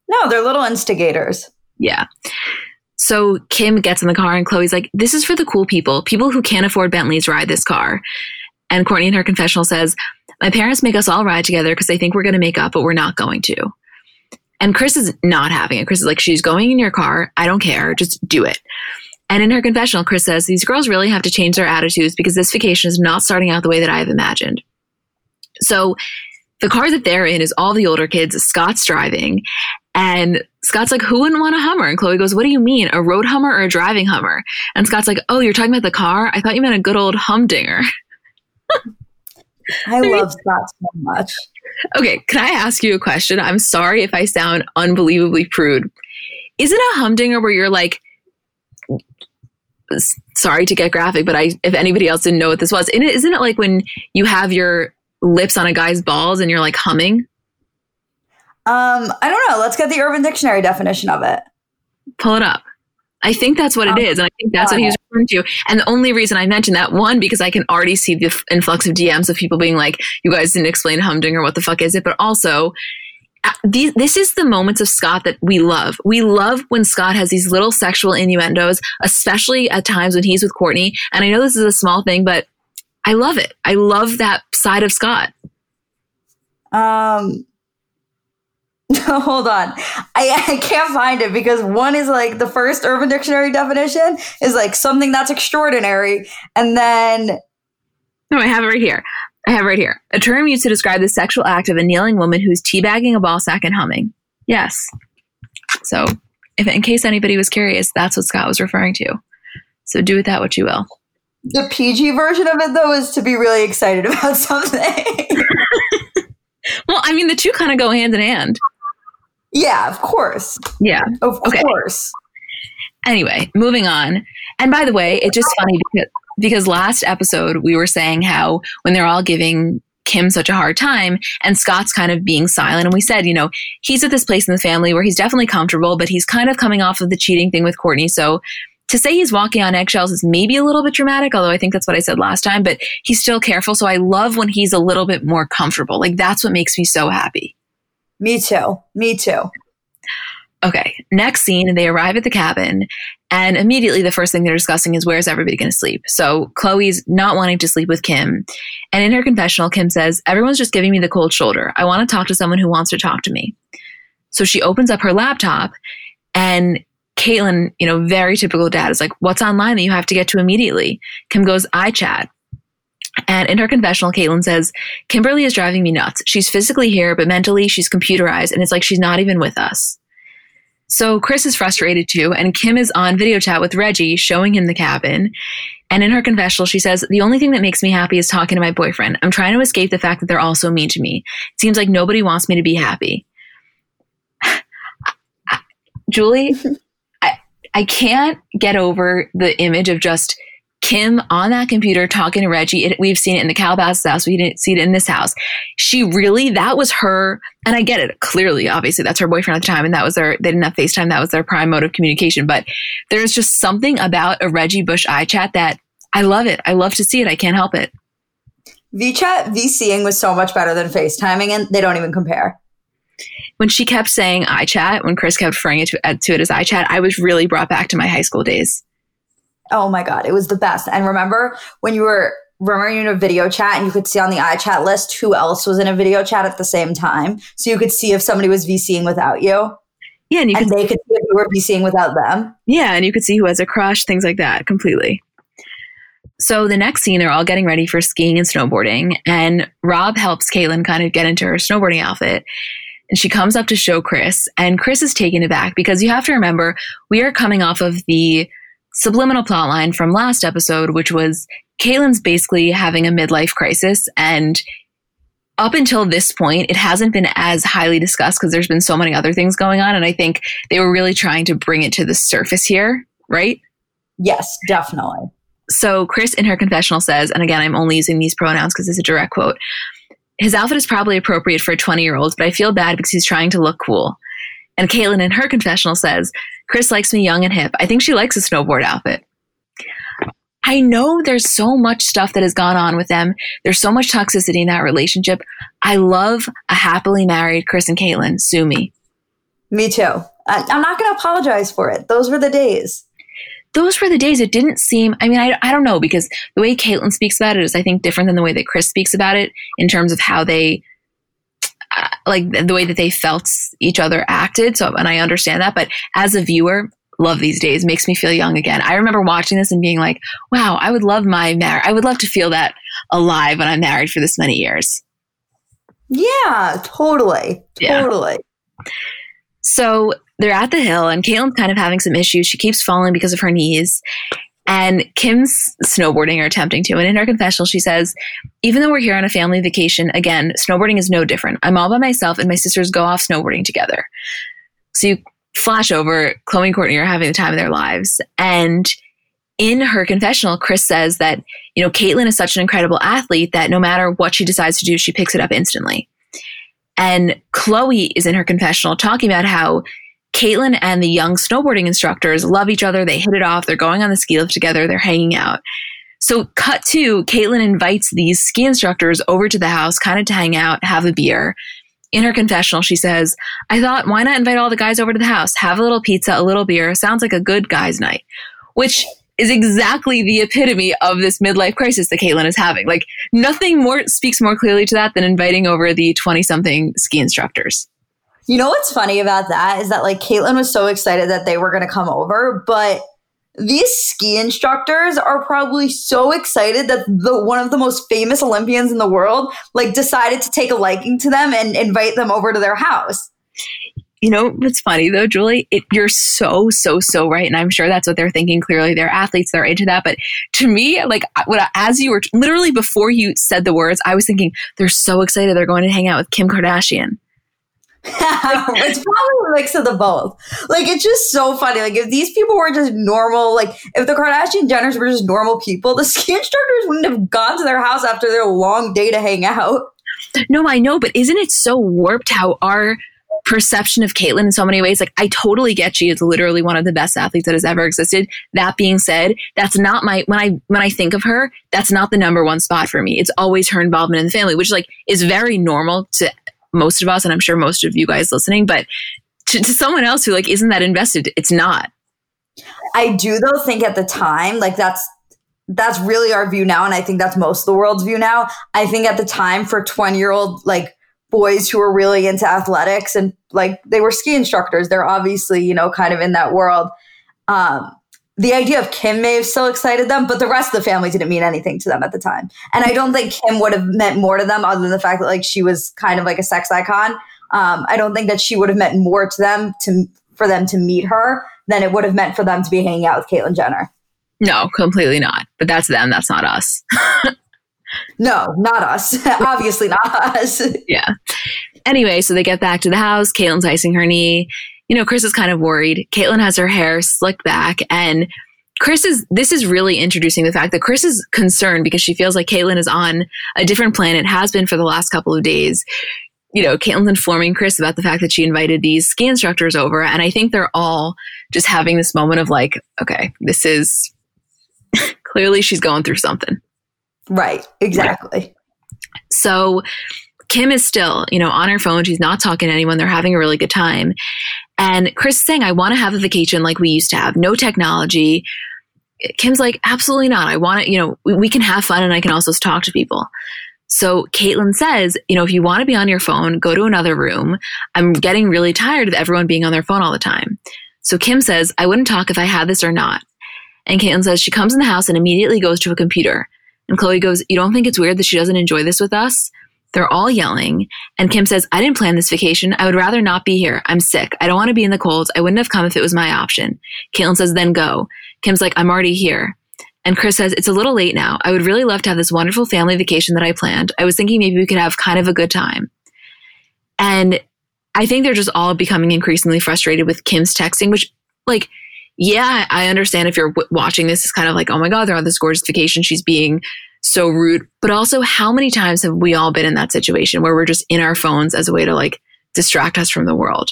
No, they're little instigators. Yeah. So Kim gets in the car and Khloe's like, this is for the cool people, people who can't afford Bentleys ride this car. And Kourtney in her confessional says, my parents make us all ride together because they think we're going to make up, but we're not going to. And Kris is not having it. Kris is like, she's going in your car. I don't care. Just do it. And in her confessional, Kris says, these girls really have to change their attitudes because this vacation is not starting out the way that I have imagined. So the car that they're in is all the older kids. Scott's driving. And Scott's like, who wouldn't want a Hummer? And Khloe goes, what do you mean? A road Hummer or a driving Hummer? And Scott's like, oh, you're talking about the car? I thought you meant a good old humdinger. I love Scott so much. Okay, can I ask you a question? I'm sorry if I sound unbelievably prude. Is it a humdinger where you're like, sorry to get graphic, but I, if anybody else didn't know what this was, isn't it like when you have your lips on a guy's balls and you're like humming? Um, I don't know. Let's get the Urban Dictionary definition of it. Pull it up. I think that's what it is, and I think that's what he was referring to. And the only reason I mentioned that one because I can already see the influx of DMs of people being like, "You guys didn't explain humdinger. What the fuck is it?" But also, these, this is the moments of Scott that we love. We love when Scott has these little sexual innuendos, especially at times when he's with Kourtney. And I know this is a small thing, but I love it. I love that side of Scott. Um, hold on. I, I can't find it because one is like the first Urban Dictionary definition is like something that's extraordinary. And then. No, I have it right here. I have right here a term used to describe the sexual act of a kneeling woman who's teabagging a ball sack and humming. Yes. So, if in case anybody was curious, that's what Scott was referring to. So do with that what you will. The PG version of it, though, is to be really excited about something. well, I mean, the two kind of go hand in hand. Yeah, of course. Yeah. Of okay. course. Anyway, moving on. And by the way, it's just funny because because last episode we were saying how when they're all giving Kim such a hard time and Scott's kind of being silent. And we said, you know, he's at this place in the family where he's definitely comfortable, but he's kind of coming off of the cheating thing with Kourtney. So to say he's walking on eggshells is maybe a little bit dramatic, although I think that's what I said last time, but he's still careful. So I love when he's a little bit more comfortable. Like that's what makes me so happy. Me too. Me too. Okay, next scene, they arrive at the cabin, and immediately the first thing they're discussing is where's everybody going to sleep. So Khloe's not wanting to sleep with Kim. And in her confessional, Kim says, Everyone's just giving me the cold shoulder. I want to talk to someone who wants to talk to me. So she opens up her laptop, and Caitlyn, you know, very typical dad, is like, What's online that you have to get to immediately? Kim goes, iChat. And in her confessional, Caitlyn says, Kimberly is driving me nuts. She's physically here, but mentally she's computerized, and it's like she's not even with us. So Kris is frustrated too, and Kim is on video chat with Reggie, showing him the cabin. And in her confessional, she says, The only thing that makes me happy is talking to my boyfriend. I'm trying to escape the fact that they're all so mean to me. It seems like nobody wants me to be happy. Julie, I, I can't get over the image of just Kim on that computer talking to Reggie. It, we've seen it in the Calabasas house. We didn't see it in this house. She really, that was her. And I get it. Clearly, obviously, that's her boyfriend at the time. And that was their, they didn't have FaceTime. That was their prime mode of communication. But there's just something about a Reggie Bush iChat that I love it. I love to see it. I can't help it. VChat VCing was so much better than FaceTiming, and they don't even compare. when she kept saying iChat, when Kris kept referring it to, to it as iChat, I was really brought back to my high school days. Oh my God, it was the best. And remember when you were remember you in a video chat and you could see on the iChat list who else was in a video chat at the same time. So you could see if somebody was VCing without you. Yeah, and, and they could see if you were VCing without them. Yeah, and you could see who has a crush, things like that, completely. So the next scene, they're all getting ready for skiing and snowboarding, and Rob helps Caitlyn kind of get into her snowboarding outfit. And she comes up to show Kris, and Kris is taken aback because you have to remember we are coming off of the subliminal plotline from last episode, which was Caitlyn's basically having a midlife crisis. And up until this point, it hasn't been as highly discussed because there's been so many other things going on. And I think they were really trying to bring it to the surface here, right? Yes, definitely. So Kris in her confessional says, and again, I'm only using these pronouns because it's a direct quote. His outfit is probably appropriate for a 20 year old, but I feel bad because he's trying to look cool. And Caitlyn in her confessional says, Kris likes me young and hip. I think she likes a snowboard outfit. I know there's so much stuff that has gone on with them. There's so much toxicity in that relationship. I love a happily married Kris and Caitlyn. Sue me. Me too. I, am not going to apologize for it. Those were the days. Those were the days. It didn't seem, I mean, I, I don't know because the way Caitlyn speaks about it is, I think, different than the way that Kris speaks about it in terms of how they like the way that they felt each other acted. So, and I understand that. But as a viewer, love these days makes me feel young again. I remember watching this and being like, wow, I would love my marriage. I would love to feel that alive when I'm married for this many years. Yeah, totally. Totally. Yeah. So they're at the hill and Caitlyn's kind of having some issues. She keeps falling because of her knees. And Kim's snowboarding or attempting to. And in her confessional, she says, even though we're here on a family vacation, again, snowboarding is no different. I'm all by myself and my sisters go off snowboarding together. So you flash over, Khloe and Kourtney are having the time of their lives. And in her confessional, Kris says that, you know, Caitlyn is such an incredible athlete that no matter what she decides to do, she picks it up instantly. And Khloe is in her confessional talking about how Caitlyn and the young snowboarding instructors love each other. They hit it off. They're going on the ski lift together. They're hanging out. So, cut to Caitlyn invites these ski instructors over to the house, kind of to hang out, have a beer. In her confessional, she says, I thought, why not invite all the guys over to the house? Have a little pizza, a little beer. Sounds like a good guy's night, which is exactly the epitome of this midlife crisis that Caitlyn is having. Like, nothing more speaks more clearly to that than inviting over the 20 something ski instructors. You know what's funny about that is that like Caitlyn was so excited that they were going to come over, but these ski instructors are probably so excited that the one of the most famous Olympians in the world like decided to take a liking to them and invite them over to their house. You know what's funny though, Julie? It, you're so so so right, and I'm sure that's what they're thinking. Clearly, they're athletes; they're into that. But to me, like what as you were literally before you said the words, I was thinking they're so excited they're going to hang out with Kim Kardashian. it's probably a mix of the both. Like it's just so funny. Like if these people were just normal, like if the Kardashian Jenners were just normal people, the ski instructors wouldn't have gone to their house after their long day to hang out. No, I know, but isn't it so warped how our perception of Caitlyn in so many ways? Like I totally get she is literally one of the best athletes that has ever existed. That being said, that's not my when I when I think of her, that's not the number one spot for me. It's always her involvement in the family, which like is very normal to most of us, and I'm sure most of you guys listening, but to, to someone else who like isn't that invested, it's not. I do though think at the time, like that's that's really our view now, and I think that's most of the world's view now. I think at the time for 20 year old like boys who were really into athletics and like they were ski instructors, they're obviously, you know, kind of in that world. Um, the idea of Kim may have still excited them, but the rest of the family didn't mean anything to them at the time. And I don't think Kim would have meant more to them other than the fact that like she was kind of like a sex icon. Um, I don't think that she would have meant more to them to for them to meet her than it would have meant for them to be hanging out with Caitlyn Jenner. No, completely not. But that's them. That's not us. no, not us. Obviously not us. yeah. Anyway, so they get back to the house. Caitlyn's icing her knee you know, Kris is kind of worried. Caitlyn has her hair slicked back and Kris is, this is really introducing the fact that Kris is concerned because she feels like Caitlyn is on a different planet, has been for the last couple of days. You know, Caitlyn's informing Kris about the fact that she invited these ski instructors over. And I think they're all just having this moment of like, okay, this is clearly she's going through something. Right. Exactly. So Kim is still, you know, on her phone. She's not talking to anyone. They're having a really good time. And Kris is saying, I want to have a vacation like we used to have, no technology. Kim's like, absolutely not. I want to, you know, we, we can have fun and I can also talk to people. So Caitlyn says, you know, if you want to be on your phone, go to another room. I'm getting really tired of everyone being on their phone all the time. So Kim says, I wouldn't talk if I had this or not. And Caitlyn says she comes in the house and immediately goes to a computer. And Khloe goes, You don't think it's weird that she doesn't enjoy this with us? They're all yelling. And Kim says, I didn't plan this vacation. I would rather not be here. I'm sick. I don't want to be in the cold. I wouldn't have come if it was my option. Caitlyn says, Then go. Kim's like, I'm already here. And Kris says, It's a little late now. I would really love to have this wonderful family vacation that I planned. I was thinking maybe we could have kind of a good time. And I think they're just all becoming increasingly frustrated with Kim's texting, which, like, yeah, I understand if you're w- watching this, it's kind of like, oh my God, they're on this gorgeous vacation. She's being so rude. But also, how many times have we all been in that situation where we're just in our phones as a way to like distract us from the world?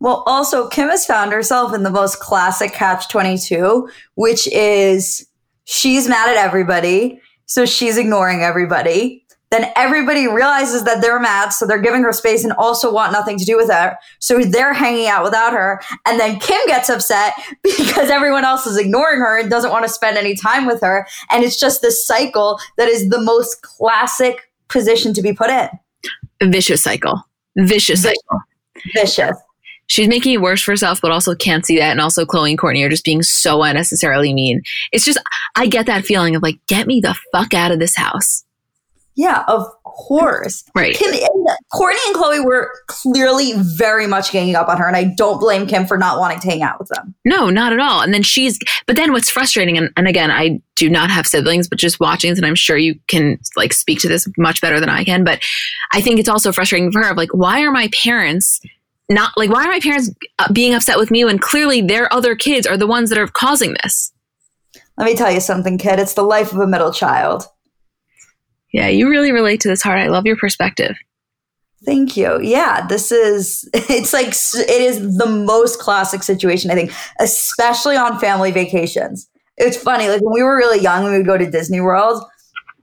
Well, also, Kim has found herself in the most classic catch 22, which is she's mad at everybody. So she's ignoring everybody. Then everybody realizes that they're mad, so they're giving her space and also want nothing to do with her. So they're hanging out without her. And then Kim gets upset because everyone else is ignoring her and doesn't want to spend any time with her. And it's just this cycle that is the most classic position to be put in. Vicious cycle. Vicious cycle. Vicious she's making it worse for herself, but also can't see that. And also, Khloe and Kourtney are just being so unnecessarily mean. It's just, I get that feeling of like, get me the fuck out of this house. Yeah, of course. Right. Kim, and Kourtney and Khloé were clearly very much ganging up on her, and I don't blame Kim for not wanting to hang out with them. No, not at all. And then she's, but then what's frustrating, and, and again, I do not have siblings, but just watching this, and I'm sure you can like speak to this much better than I can, but I think it's also frustrating for her of like, why are my parents not like why are my parents uh, being upset with me when clearly their other kids are the ones that are causing this let me tell you something kid it's the life of a middle child yeah you really relate to this hard i love your perspective. Thank you. Yeah this is it's like it is the most classic situation i think especially on family vacations. It's funny like when we were really young we would go to disney world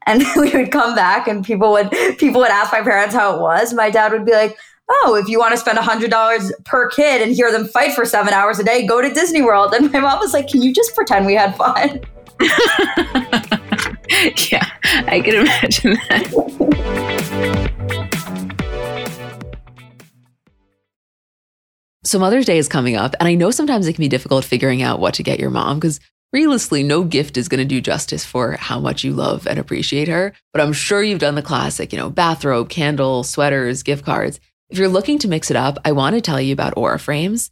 and we would come back and people would people would ask my parents how it was. My dad would be like oh, if you want to spend $100 per kid and hear them fight for seven hours a day, go to Disney World. And my mom was like, can you just pretend we had fun? yeah, I can imagine that. So, Mother's Day is coming up, and I know sometimes it can be difficult figuring out what to get your mom because realistically, no gift is going to do justice for how much you love and appreciate her. But I'm sure you've done the classic, you know, bathrobe, candle, sweaters, gift cards. If you're looking to mix it up, I want to tell you about Aura Frames.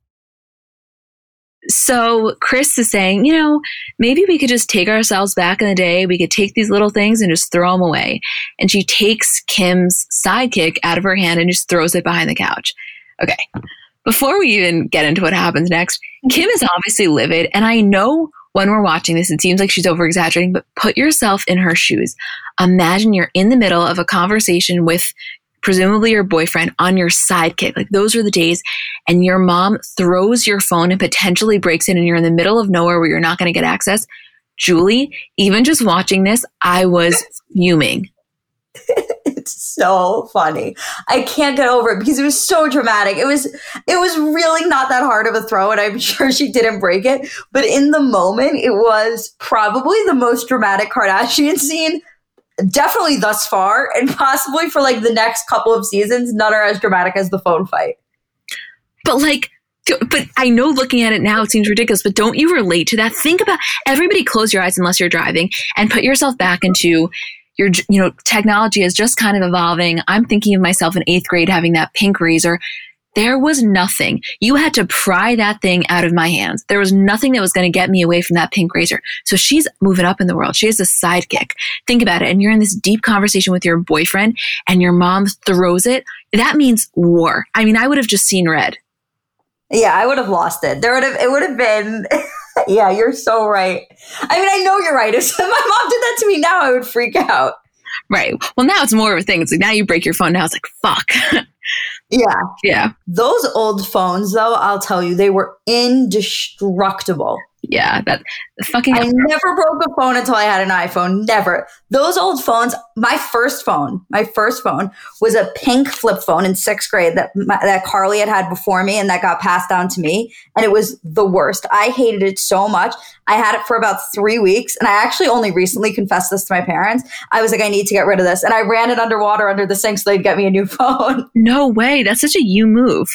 So Kris is saying, you know, maybe we could just take ourselves back in the day. We could take these little things and just throw them away. And she takes Kim's sidekick out of her hand and just throws it behind the couch. Okay. Before we even get into what happens next, Kim is obviously livid. And I know when we're watching this, it seems like she's over exaggerating, but put yourself in her shoes. Imagine you're in the middle of a conversation with presumably your boyfriend, on your sidekick. Like those are the days. And your mom throws your phone and potentially breaks it, and you're in the middle of nowhere where you're not going to get access. Julie, even just watching this, I was fuming. it's so funny. I can't get over it because it was so dramatic. It was it was really not that hard of a throw and I'm sure she didn't break it, but in the moment it was probably the most dramatic Kardashian scene definitely thus far, and possibly for like the next couple of seasons, none are as dramatic as the phone fight. But like, but I know looking at it now, it seems ridiculous, but don't you relate to that? Think about everybody close your eyes unless you're driving and put yourself back into your, you know, technology is just kind of evolving. I'm thinking of myself in eighth grade having that pink Razr. There was nothing. You had to pry that thing out of my hands. There was nothing that was going to get me away from that pink Razr. So she's moving up in the world. She has a sidekick. Think about it. And you're in this deep conversation with your boyfriend and your mom throws it. That means war. I mean, I would have just seen red. Yeah, I would have lost it. There would have, it would have been, yeah, you're so right. I mean, I know you're right. If my mom did that to me now, I would freak out. Right. Well, now it's more of a thing. It's like now you break your phone. Now it's like, fuck. Yeah. Yeah. Those old phones, though, I'll tell you, they were indestructible. Yeah, that fucking. I never broke a phone until I had an iPhone. Never. Those old phones. My first phone, my first phone was a pink flip phone in sixth grade that my, that Carly had had before me, and that got passed down to me, and it was the worst. I hated it so much. I had it for about three weeks, and I actually only recently confessed this to my parents. I was like, I need to get rid of this, and I ran it underwater under the sink so they'd get me a new phone. No way. That's such a you move.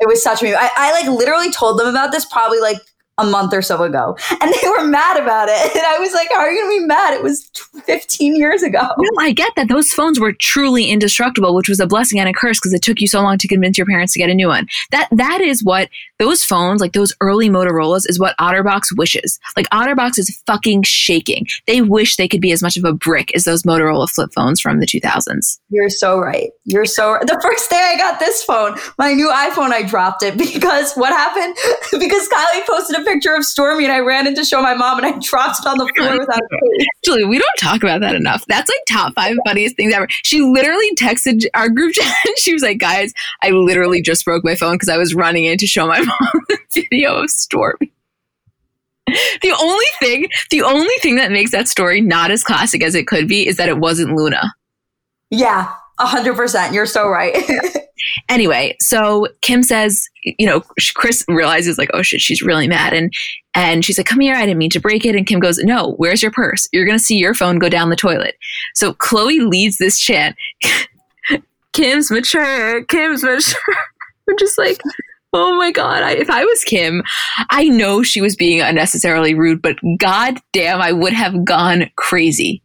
It was such a move. I, I like literally told them about this probably like a month or so ago. And they were mad about it. And I was like, how are you going to be mad? It was 15 years ago. No, I get that. Those phones were truly indestructible, which was a blessing and a curse because it took you so long to convince your parents to get a new one. That That is what those phones, like those early Motorola's, is what Otterbox wishes. Like Otterbox is fucking shaking. They wish they could be as much of a brick as those Motorola flip phones from the 2000s. You're so right. You're so right. The first day I got this phone, my new iPhone, I dropped it because what happened? because Kylie posted a picture of Stormi and I ran in to show my mom and I dropped it on the floor without a Actually, we don't talk about that enough. That's like top five funniest things ever. She literally texted our group chat and she was like, guys, I literally just broke my phone because I was running in to show my mom the video of Stormi. The only thing, the only thing that makes that story not as classic as it could be is that it wasn't Luna. Yeah, a hundred percent. You're so right. Anyway, so Kim says, you know, Kris realizes like, oh shit, she's really mad, and and she's like, come here, I didn't mean to break it. And Kim goes, no, where's your purse? You're gonna see your phone go down the toilet. So Khloe leads this chant. Kim's mature. Kim's mature. I'm just like, oh my god! I, if I was Kim, I know she was being unnecessarily rude, but god damn, I would have gone crazy.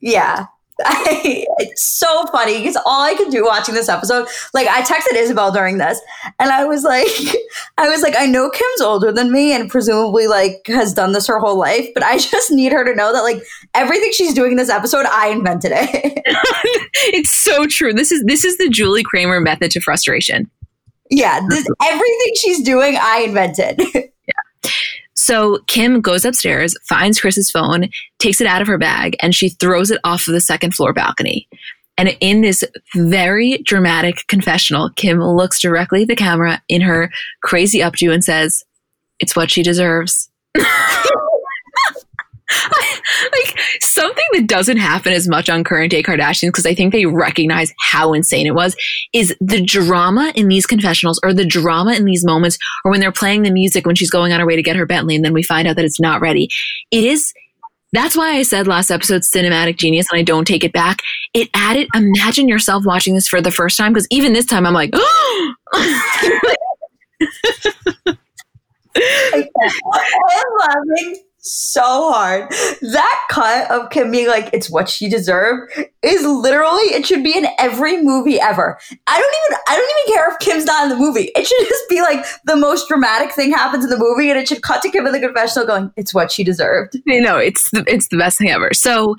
Yeah, I, it's so funny because all I could do watching this episode, like I texted Isabel during this, and I was like, I was like, I know Kim's older than me and presumably like has done this her whole life, but I just need her to know that like everything she's doing in this episode, I invented it. it's so true. This is this is the Julie Kramer method to frustration. Yeah, this, everything she's doing, I invented. yeah. So Kim goes upstairs, finds Kris's phone, takes it out of her bag, and she throws it off of the second floor balcony. And in this very dramatic confessional, Kim looks directly at the camera in her crazy updo and says, It's what she deserves. like something that doesn't happen as much on current day Kardashians because I think they recognize how insane it was is the drama in these confessionals or the drama in these moments or when they're playing the music when she's going on her way to get her Bentley and then we find out that it's not ready. It is that's why I said last episode cinematic genius and I don't take it back. It added imagine yourself watching this for the first time because even this time I'm like I'm laughing so hard. That cut of Kim being like, it's what she deserved is literally, it should be in every movie ever. I don't even, I don't even care if Kim's not in the movie. It should just be like the most dramatic thing happens in the movie and it should cut to Kim in the confessional going, it's what she deserved. You know, it's the, it's the best thing ever. So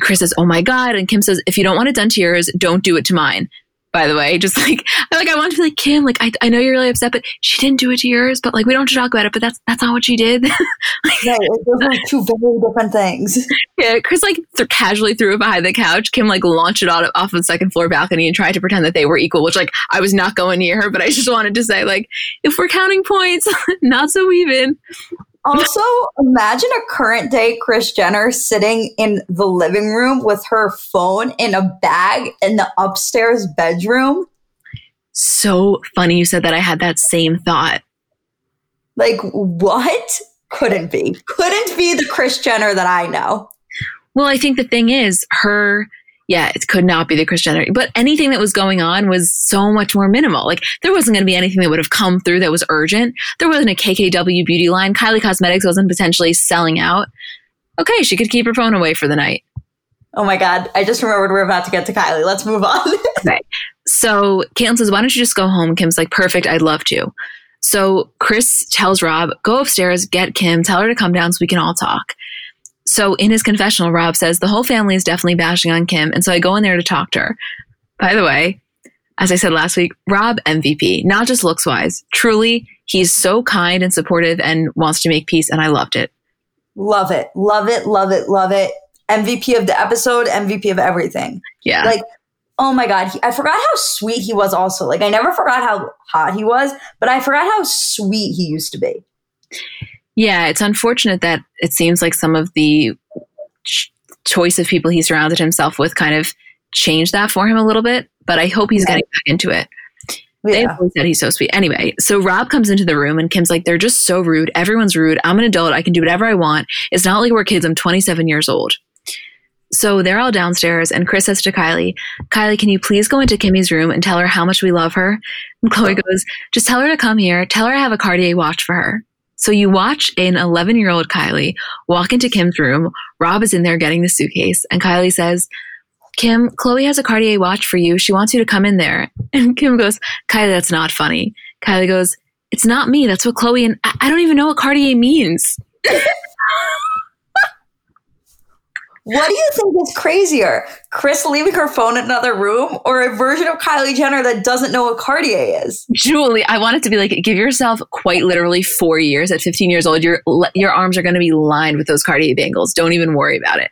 Kris says, oh my God. And Kim says, if you don't want it done to yours, don't do it to mine by the way. Just like like I want to be like Kim, like I, I know you're really upset, but she didn't do it to yours. But like we don't have to talk about it. But that's that's not what she did. like, right, those are two very different things. Yeah, Kris like th- casually threw it behind the couch. Kim like launched it off, of the second floor balcony and tried to pretend that they were equal. Which like I was not going near her, but I just wanted to say like if we're counting points, not so even. Also, imagine a current day Kris Jenner sitting in the living room with her phone in a bag in the upstairs bedroom. So funny you said that. I had that same thought. Like, what? Couldn't be. Couldn't be the Kris Jenner that I know. Well, I think the thing is, her yeah, it could not be the Christianity. But anything that was going on was so much more minimal. Like there wasn't going to be anything that would have come through that was urgent. There wasn't a KKW beauty line. Kylie Cosmetics wasn't potentially selling out. Okay, she could keep her phone away for the night. Oh my God. I just remembered we're about to get to Kylie. Let's move on. okay. So Caitlyn says, Why don't you just go home? Kim's like, Perfect. I'd love to. So Kris tells Rob, Go upstairs, get Kim, tell her to come down so we can all talk. So in his confessional, Rob says, The whole family is definitely bashing on Kim. And so I go in there to talk to her. By the way, as I said last week, Rob MVP, not just looks wise. Truly, he's so kind and supportive and wants to make peace. And I loved it. Love it. Love it. Love it. Love it. MVP of the episode, MVP of everything. Yeah. Like, oh my God. He, I forgot how sweet he was also. Like, I never forgot how hot he was, but I forgot how sweet he used to be. Yeah. It's unfortunate that it seems like some of the ch- choice of people he surrounded himself with kind of changed that for him a little bit, but I hope he's yeah. getting back into it. Yeah. They said he's so sweet. Anyway, so Rob comes into the room and Kim's like, they're just so rude. Everyone's rude. I'm an adult. I can do whatever I want. It's not like we're kids. I'm 27 years old. So they're all downstairs, and Kris says to Kylie, Kylie, can you please go into Kimmy's room and tell her how much we love her? And Khloe oh. goes, just tell her to come here. Tell her I have a Cartier watch for her. So you watch an 11 year old Kylie walk into Kim's room. Rob is in there getting the suitcase, and Kylie says, Kim, Khloe has a Cartier watch for you. She wants you to come in there. And Kim goes, Kylie, that's not funny. Kylie goes, It's not me. That's what Khloe and I, I don't even know what Cartier means. What do you think is crazier? Kris leaving her phone in another room or a version of Kylie Jenner that doesn't know what Cartier is? Julie, I want it to be like give yourself quite literally 4 years at 15 years old. Your your arms are going to be lined with those Cartier bangles. Don't even worry about it.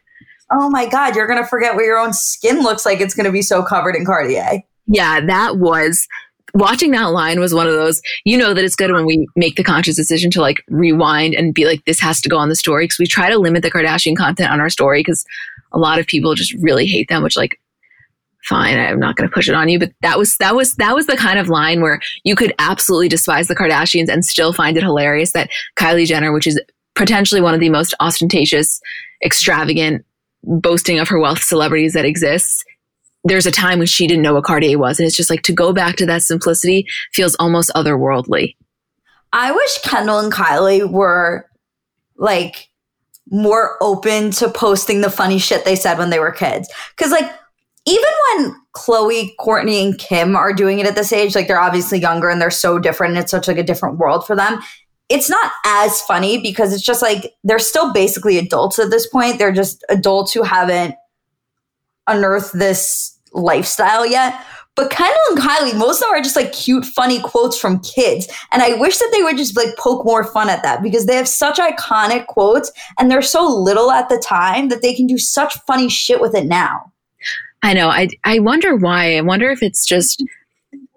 Oh my god, you're going to forget what your own skin looks like. It's going to be so covered in Cartier. Yeah, that was watching that line was one of those you know that it's good when we make the conscious decision to like rewind and be like this has to go on the story because we try to limit the kardashian content on our story because a lot of people just really hate them which like fine i'm not going to push it on you but that was that was that was the kind of line where you could absolutely despise the kardashians and still find it hilarious that kylie jenner which is potentially one of the most ostentatious extravagant boasting of her wealth celebrities that exists there's a time when she didn't know what Cartier was. And it's just like to go back to that simplicity feels almost otherworldly. I wish Kendall and Kylie were like more open to posting the funny shit they said when they were kids. Cause like even when Khloe, Kourtney, and Kim are doing it at this age, like they're obviously younger and they're so different and it's such like a different world for them. It's not as funny because it's just like they're still basically adults at this point. They're just adults who haven't unearthed this lifestyle yet. But Kendall and Kylie, most of them are just like cute, funny quotes from kids. And I wish that they would just like poke more fun at that because they have such iconic quotes and they're so little at the time that they can do such funny shit with it now. I know. I, I wonder why. I wonder if it's just,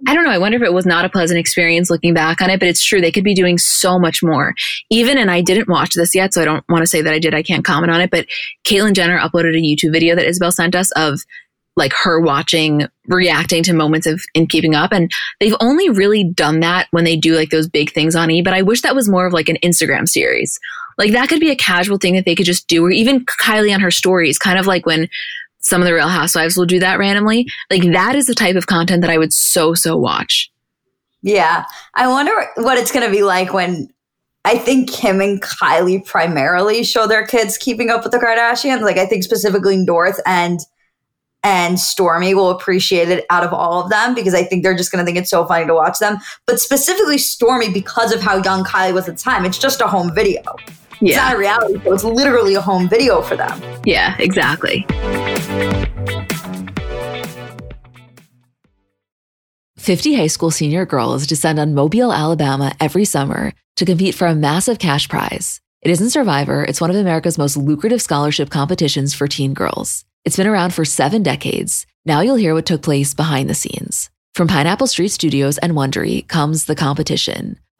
I don't know. I wonder if it was not a pleasant experience looking back on it, but it's true. They could be doing so much more. Even, and I didn't watch this yet, so I don't want to say that I did. I can't comment on it, but Caitlyn Jenner uploaded a YouTube video that Isabel sent us of like her watching, reacting to moments of in keeping up. And they've only really done that when they do like those big things on E. But I wish that was more of like an Instagram series. Like that could be a casual thing that they could just do, or even Kylie on her stories, kind of like when some of the Real Housewives will do that randomly. Like that is the type of content that I would so, so watch. Yeah. I wonder what it's going to be like when I think Kim and Kylie primarily show their kids keeping up with the Kardashians. Like I think specifically North and and Stormi will appreciate it out of all of them because I think they're just going to think it's so funny to watch them. But specifically Stormi because of how young Kylie was at the time. It's just a home video. Yeah. It's not a reality show. It's literally a home video for them. Yeah, exactly. Fifty high school senior girls descend on Mobile, Alabama every summer to compete for a massive cash prize. It isn't Survivor, it's one of America's most lucrative scholarship competitions for teen girls. It's been around for seven decades. Now you'll hear what took place behind the scenes. From Pineapple Street Studios and Wondery comes The Competition.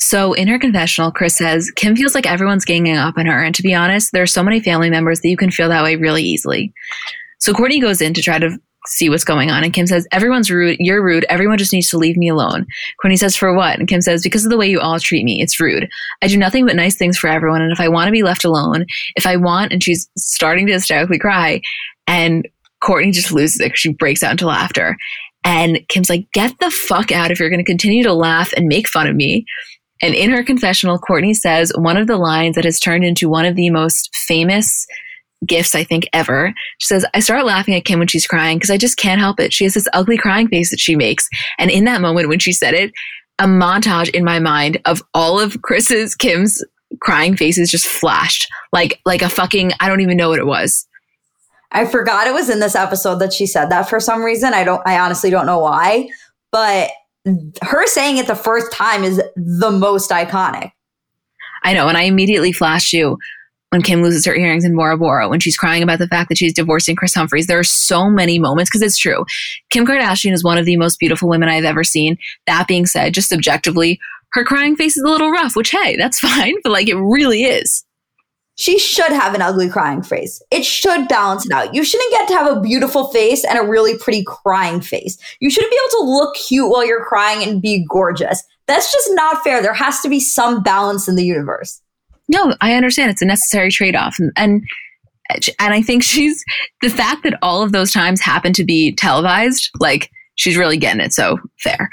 So in her confessional, Kris says Kim feels like everyone's ganging up on her. And to be honest, there are so many family members that you can feel that way really easily. So Kourtney goes in to try to see what's going on. And Kim says, Everyone's rude. You're rude. Everyone just needs to leave me alone. Kourtney says, For what? And Kim says, Because of the way you all treat me. It's rude. I do nothing but nice things for everyone. And if I want to be left alone, if I want, and she's starting to hysterically cry, and Kourtney just loses it. She breaks out into laughter. And Kim's like, Get the fuck out if you're going to continue to laugh and make fun of me. And in her confessional, Kourtney says one of the lines that has turned into one of the most famous gifts I think ever. She says, I start laughing at Kim when she's crying because I just can't help it. She has this ugly crying face that she makes. And in that moment when she said it, a montage in my mind of all of Kris's, Kim's crying faces just flashed like like a fucking I don't even know what it was. I forgot it was in this episode that she said that for some reason. I don't I honestly don't know why, but her saying it the first time is the most iconic. I know, and I immediately flashed you when Kim loses her earrings in Bora Bora, when she's crying about the fact that she's divorcing Kris Humphries. There are so many moments because it's true. Kim Kardashian is one of the most beautiful women I've ever seen. That being said, just objectively, her crying face is a little rough, which hey, that's fine, but like it really is. She should have an ugly crying face. It should balance it out. You shouldn't get to have a beautiful face and a really pretty crying face. You shouldn't be able to look cute while you're crying and be gorgeous. That's just not fair. There has to be some balance in the universe. No, I understand. It's a necessary trade off. And, and and I think she's the fact that all of those times happen to be televised, like she's really getting it. So fair.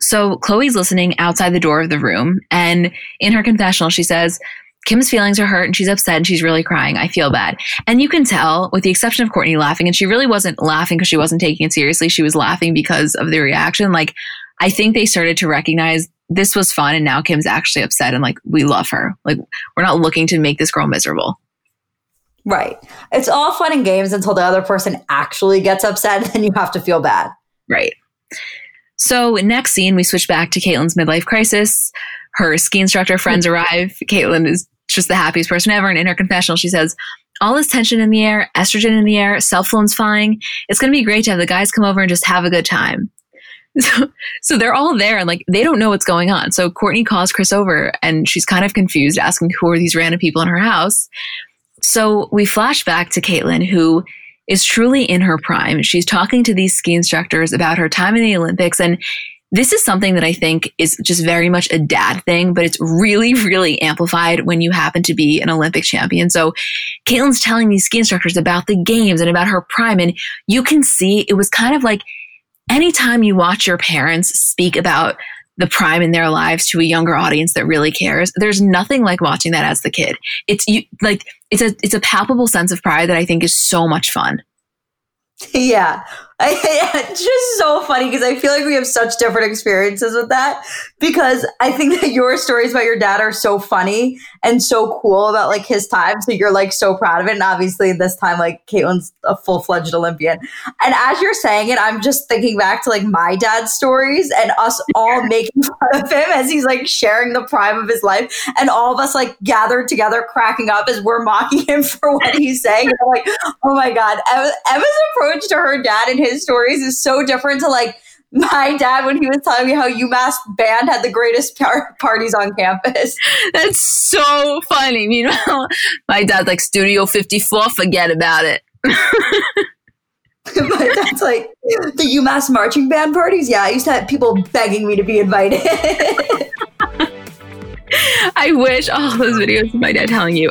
So Khloe's listening outside the door of the room. And in her confessional, she says, Kim's feelings are hurt and she's upset and she's really crying. I feel bad. And you can tell, with the exception of Kourtney laughing, and she really wasn't laughing because she wasn't taking it seriously. She was laughing because of the reaction. Like, I think they started to recognize this was fun and now Kim's actually upset and like we love her. Like we're not looking to make this girl miserable. Right. It's all fun and games until the other person actually gets upset and then you have to feel bad. Right. So next scene we switch back to Caitlyn's midlife crisis. Her ski instructor friends arrive. Caitlyn is just the happiest person ever and in her confessional she says all this tension in the air, estrogen in the air, cell phones flying. It's going to be great to have the guys come over and just have a good time. So, so they're all there and like they don't know what's going on. So Kourtney calls Kris over and she's kind of confused, asking who are these random people in her house. So we flash back to Caitlyn, who is truly in her prime. She's talking to these ski instructors about her time in the Olympics. And this is something that I think is just very much a dad thing, but it's really, really amplified when you happen to be an Olympic champion. So Caitlyn's telling these ski instructors about the games and about her prime. And you can see it was kind of like anytime you watch your parents speak about the prime in their lives to a younger audience that really cares, there's nothing like watching that as the kid. It's you like it's a it's a palpable sense of pride that I think is so much fun. Yeah. I, it's just so funny because I feel like we have such different experiences with that because I think that your stories about your dad are so funny and so cool about like his time. So you're like so proud of it. And obviously this time, like Caitlyn's a full fledged Olympian. And as you're saying it, I'm just thinking back to like my dad's stories and us all making fun of him as he's like sharing the prime of his life. And all of us like gathered together cracking up as we're mocking him for what he's saying. And like, oh my God. Emma's approach to her dad and his stories is so different to like my dad when he was telling me how UMass band had the greatest par- parties on campus. That's so funny. Meanwhile, my dad's like Studio 54, forget about it. but that's like the UMass marching band parties. Yeah, I used to have people begging me to be invited. I wish all oh, those videos of my dad telling you.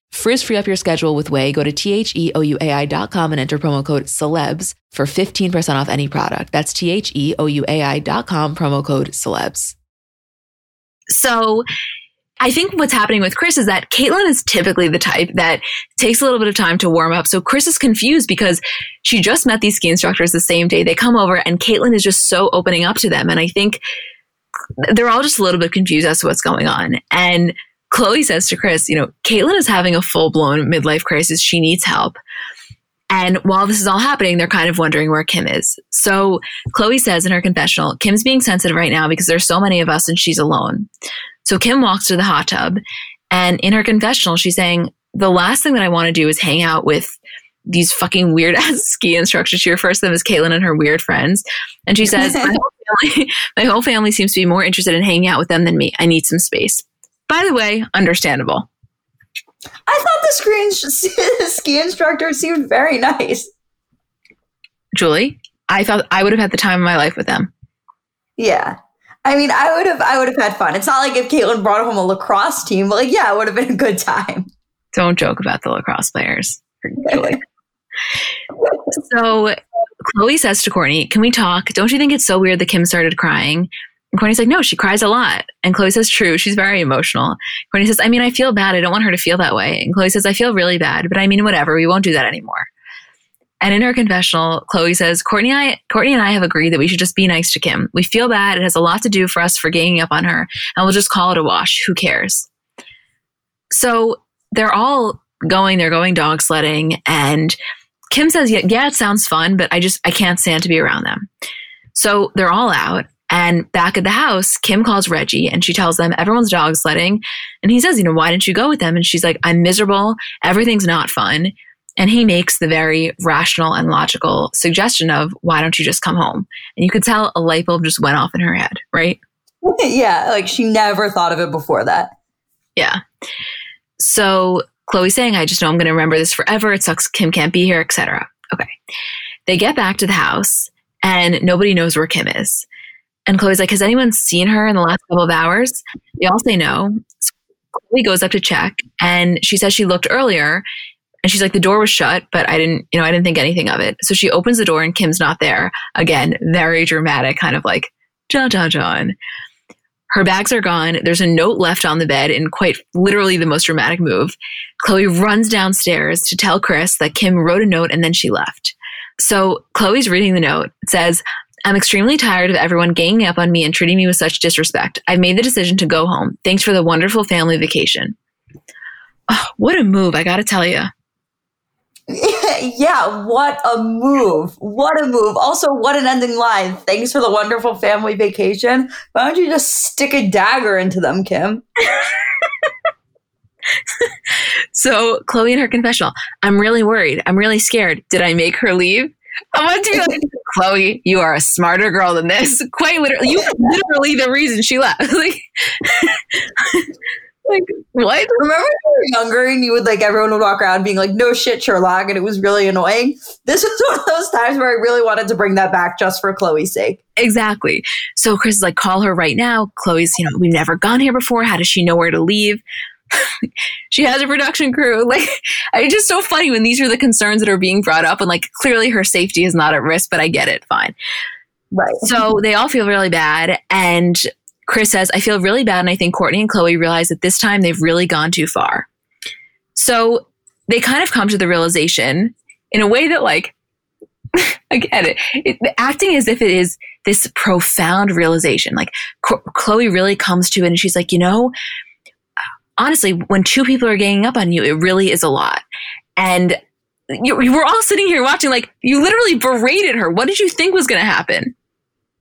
Frizz free up your schedule with Ouai. Go to T-H-E-O-U-A-I.com and enter promo code celebs for 15% off any product. That's T-H-E-O-U-A-I.com, promo code celebs. So I think what's happening with Kris is that Caitlyn is typically the type that takes a little bit of time to warm up. So Kris is confused because she just met these ski instructors the same day. They come over and Caitlyn is just so opening up to them. And I think they're all just a little bit confused as to what's going on. And Khloé says to Kris, you know, Caitlyn is having a full blown midlife crisis. She needs help. And while this is all happening, they're kind of wondering where Kim is. So Khloe says in her confessional, Kim's being sensitive right now because there's so many of us and she's alone. So Kim walks to the hot tub and in her confessional, she's saying, the last thing that I want to do is hang out with these fucking weird ass ski instructors. She refers to them as Caitlyn and her weird friends. And she says, my, whole family, my whole family seems to be more interested in hanging out with them than me. I need some space. By the way, understandable. I thought the screen ski instructor seemed very nice. Julie, I thought I would have had the time of my life with them. Yeah. I mean, I would have, I would have had fun. It's not like if Caitlyn brought home a lacrosse team, but like, yeah, it would have been a good time. Don't joke about the lacrosse players. so Khloe says to Kourtney, "Can we talk? Don't you think it's so weird that Kim started crying?" And Kourtney's like, "No, she cries a lot." And Khloe says, "True, she's very emotional." Kourtney says, "I mean, I feel bad. I don't want her to feel that way." And Khloe says, "I feel really bad, but I mean, whatever. We won't do that anymore." And in her confessional, Khloe says, Kourtney, I, Kourtney and I have agreed that we should just be nice to Kim. We feel bad. It has a lot to do for us for ganging up on her, and we'll just call it a wash. Who cares? So they're all going, they're going dog sledding, and Kim says, yeah, yeah, it sounds fun, but I just, I can't stand to be around them. So they're all out. And back at the house, Kim calls Reggie and she tells them everyone's dog sledding. And he says, you know, why didn't you go with them? And she's like, I'm miserable. Everything's not fun. And he makes the very rational and logical suggestion of, why don't you just come home? And you could tell a light bulb just went off in her head, right? yeah, like she never thought of it before that. Yeah. So Khloé's saying, I just know I'm going to remember this forever. It sucks Kim can't be here, etc. Okay. They get back to the house and nobody knows where Kim is. And Khloé's like, Has anyone seen her in the last couple of hours? They all say no. So Khloé goes up to check and she says she looked earlier and she's like, the door was shut, but I didn't, you know, I didn't think anything of it. So she opens the door and Kim's not there. Again, very dramatic, kind of like, John, John, John. Her bags are gone. There's a note left on the bed in quite literally the most dramatic move. Khloe runs downstairs to tell Kris that Kim wrote a note and then she left. So Khloe's reading the note. It says, I'm extremely tired of everyone ganging up on me and treating me with such disrespect. I've made the decision to go home. Thanks for the wonderful family vacation. Oh, what a move, I gotta tell you. yeah, what a move. What a move. Also, what an ending line. Thanks for the wonderful family vacation. Why don't you just stick a dagger into them, Kim? so, Khloe in her confessional, I'm really worried. I'm really scared. Did I make her leave? I want to be like, Khloe, you are a smarter girl than this. Quite literally, you are literally the reason she left. like, like what? Remember when you were younger and you would like everyone would walk around being like, "No shit, Sherlock," and it was really annoying. This was one of those times where I really wanted to bring that back just for Khloe's sake. Exactly. So Kris is like, "Call her right now." Khloe's, you know, we've never gone here before. How does she know where to leave? she has a production crew. Like, it's just so funny when these are the concerns that are being brought up, and like clearly her safety is not at risk. But I get it. Fine. Right. So they all feel really bad, and Kris says, I feel really bad. And I think Kourtney and Khloe realize that this time they've really gone too far. So they kind of come to the realization in a way that, like, I get it. it. Acting as if it is this profound realization. Like, Khloe really comes to it and she's like, you know, honestly, when two people are ganging up on you, it really is a lot. And you, you were all sitting here watching, like, you literally berated her. What did you think was going to happen?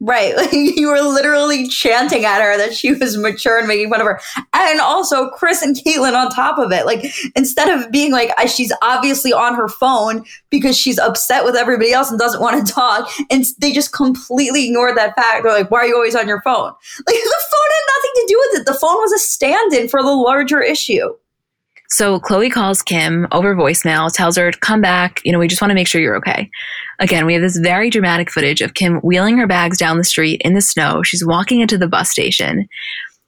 Right. Like you were literally chanting at her that she was mature and making fun of her. And also Kris and Caitlyn on top of it. Like instead of being like, she's obviously on her phone because she's upset with everybody else and doesn't want to talk. And they just completely ignored that fact. They're like, why are you always on your phone? Like the phone had nothing to do with it. The phone was a stand in for the larger issue. So Khloe calls Kim over voicemail, tells her to come back. You know, we just want to make sure you're okay. Again, we have this very dramatic footage of Kim wheeling her bags down the street in the snow. She's walking into the bus station.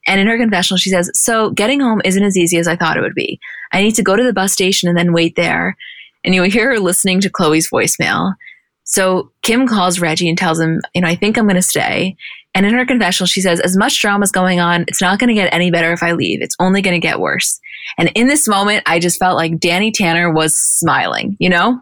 And in her confessional, she says, So getting home isn't as easy as I thought it would be. I need to go to the bus station and then wait there. And you hear her listening to Khloe's voicemail. So Kim calls Reggie and tells him, You know, I think I'm going to stay. And in her confessional, she says, as much drama is going on, it's not going to get any better if I leave. It's only going to get worse. And in this moment, I just felt like Danny Tanner was smiling, you know?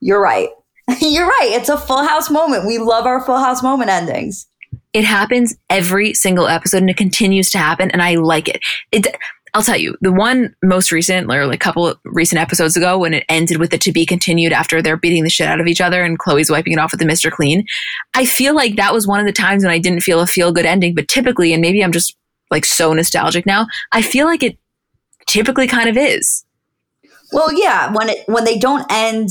You're right. You're right. It's a full house moment. We love our full house moment endings. It happens every single episode and it continues to happen. And I like it. It, I'll tell you, the one most recent, or like a couple recent episodes ago, when it ended with the to be continued after they're beating the shit out of each other and Khloe's wiping it off with the Mr. Clean, I feel like that was one of the times when I didn't feel a feel good ending. But typically, and maybe I'm just like so nostalgic now, I feel like it typically kind of is. Well, yeah, when it when they don't end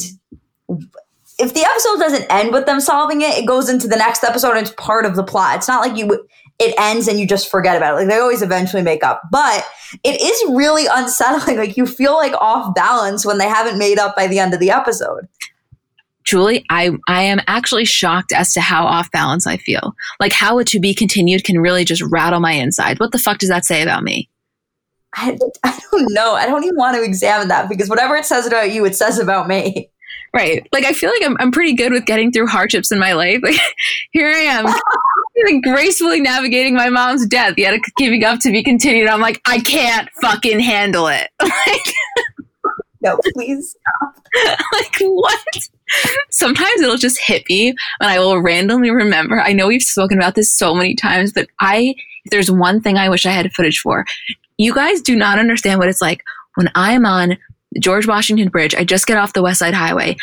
if the episode doesn't end with them solving it, it goes into the next episode and it's part of the plot. It's not like you it ends and you just forget about it. Like they always eventually make up. But it is really unsettling. Like you feel like off balance when they haven't made up by the end of the episode. Julie, I, I am actually shocked as to how off balance I feel. Like how a to be continued can really just rattle my inside. What the fuck does that say about me? I, I don't know. I don't even want to examine that because whatever it says about you, it says about me. Right. Like I feel like I'm, I'm pretty good with getting through hardships in my life. Like here I am gracefully navigating my mom's death, yet keeping up to be continued. I'm like, I can't fucking handle it. Like, no, please stop. like what? Sometimes it'll just hit me and I will randomly remember. I know we've spoken about this so many times, but I if there's one thing I wish I had footage for. You guys do not understand what it's like when I'm on George Washington Bridge. I just get off the West Side Highway,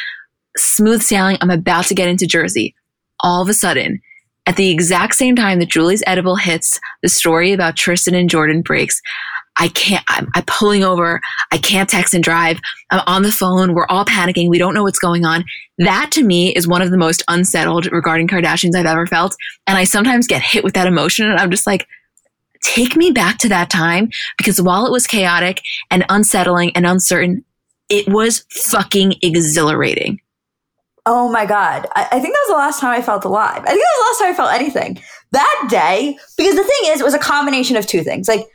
smooth sailing. I'm about to get into Jersey. All of a sudden, at the exact same time that Julie's edible hits, the story about Tristan and Jordan breaks. I can't, I'm, I'm, pulling over. I can't text and drive. I'm on the phone. We're all panicking. We don't know what's going on. That to me is one of the most unsettled regarding Kardashians I've ever felt. And I sometimes get hit with that emotion and I'm just like, take me back to that time because while it was chaotic and unsettling and uncertain, it was fucking exhilarating. Oh my God. I, I, think that was the last time I felt alive. I think that was the last time I felt anything. That day, because the thing is, it was a combination of two things. Like,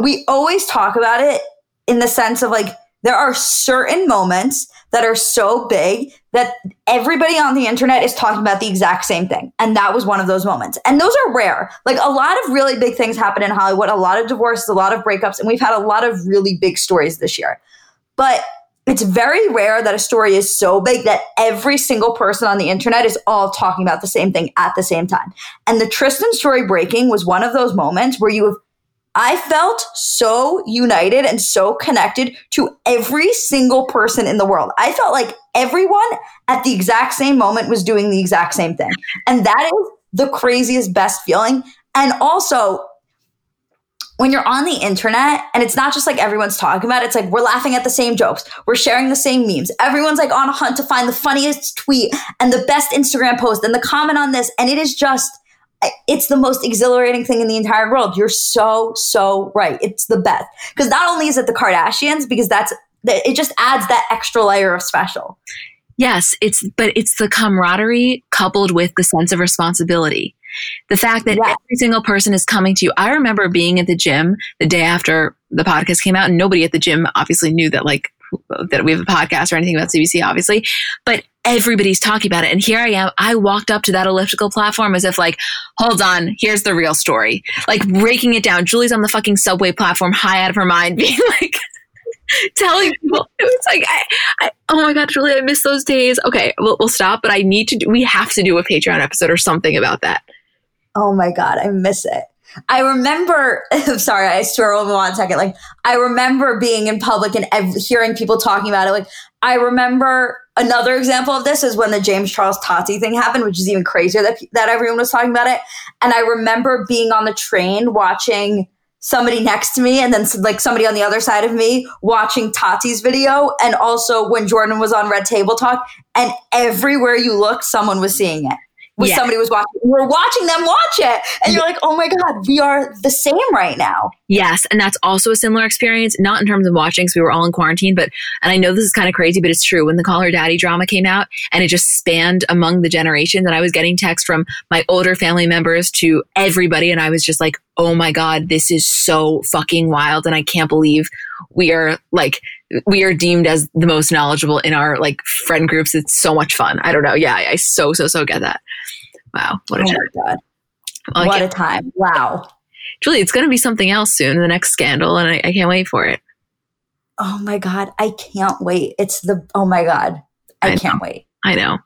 we always talk about it in the sense of like, there are certain moments that are so big that everybody on the internet is talking about the exact same thing. And that was one of those moments. And those are rare. Like a lot of really big things happen in Hollywood, a lot of divorces, a lot of breakups, and we've had a lot of really big stories this year. But it's very rare that a story is so big that every single person on the internet is all talking about the same thing at the same time. And the Tristan story breaking was one of those moments where you have I felt so united and so connected to every single person in the world. I felt like everyone at the exact same moment was doing the exact same thing. And that is the craziest, best feeling. And also, when you're on the internet and it's not just like everyone's talking about it, it's like we're laughing at the same jokes, we're sharing the same memes. Everyone's like on a hunt to find the funniest tweet and the best Instagram post and the comment on this. And it is just, eh, it's the most exhilarating thing in the entire world. You're so, so right. It's the best. Because not only is it the Kardashians, because that's, it just adds that extra layer of special. Yes, it's, but it's the camaraderie coupled with the sense of responsibility. The fact that yeah. every single person is coming to you. I remember being at the gym the day after the podcast came out, and nobody at the gym obviously knew that like that we have a podcast or anything about CBC, obviously, but everybody's talking about it. And here I am. I walked up to that elliptical platform as if like, hold on, here's the real story. Like breaking it down. Julie's on the fucking subway platform, high out of her mind, being like, telling people it's like I, I, oh my god julie i miss those days okay we'll, we'll stop but i need to do, we have to do a patreon episode or something about that Oh my God, I miss it. I remember, sorry, I swear over one second. Like, I remember being in public and ev- hearing people talking about it. Like, I remember another example of this is when the James Charles Tati thing happened, which is even crazier that, that everyone was talking about it. And I remember being on the train watching somebody next to me and then like somebody on the other side of me watching Tati's video. And also when Jordan was on Red Table Talk, and everywhere you look, someone was seeing it yeah. somebody was watching. We're watching them watch it, and you're like, "Oh my god, we are the same right now." Yes, and that's also a similar experience. Not in terms of watching, because we were all in quarantine, but and I know this is kind of crazy, but it's true. When the Call Her Daddy drama came out, and it just spanned among the generations, and I was getting texts from my older family members to everybody, and I was just like, "Oh my god, this is so fucking wild," and I can't believe we are like we are deemed as the most knowledgeable in our like friend groups. It's so much fun. I don't know. Yeah, I, I so so so get that. Wow, what a oh time! Well, what a time! Wow, Julie, it's going to be something else soon. The next scandal, and I, I can't wait for it. Oh my god, I can't wait! It's the oh my god, I, I can't wait. I know.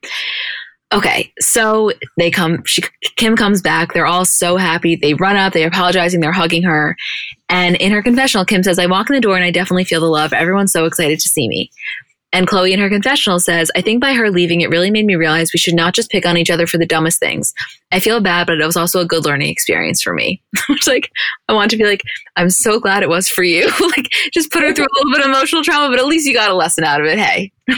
Okay, so they come. She Kim comes back. They're all so happy. They run up. They're apologizing. They're hugging her. And in her confessional, Kim says, "I walk in the door and I definitely feel the love. Everyone's so excited to see me." And Khloe in her confessional says, I think by her leaving, it really made me realize we should not just pick on each other for the dumbest things. I feel bad, but it was also a good learning experience for me. Which, like, I want to be like, I'm so glad it was for you. like, just put her through a little bit of emotional trauma, but at least you got a lesson out of it. Hey.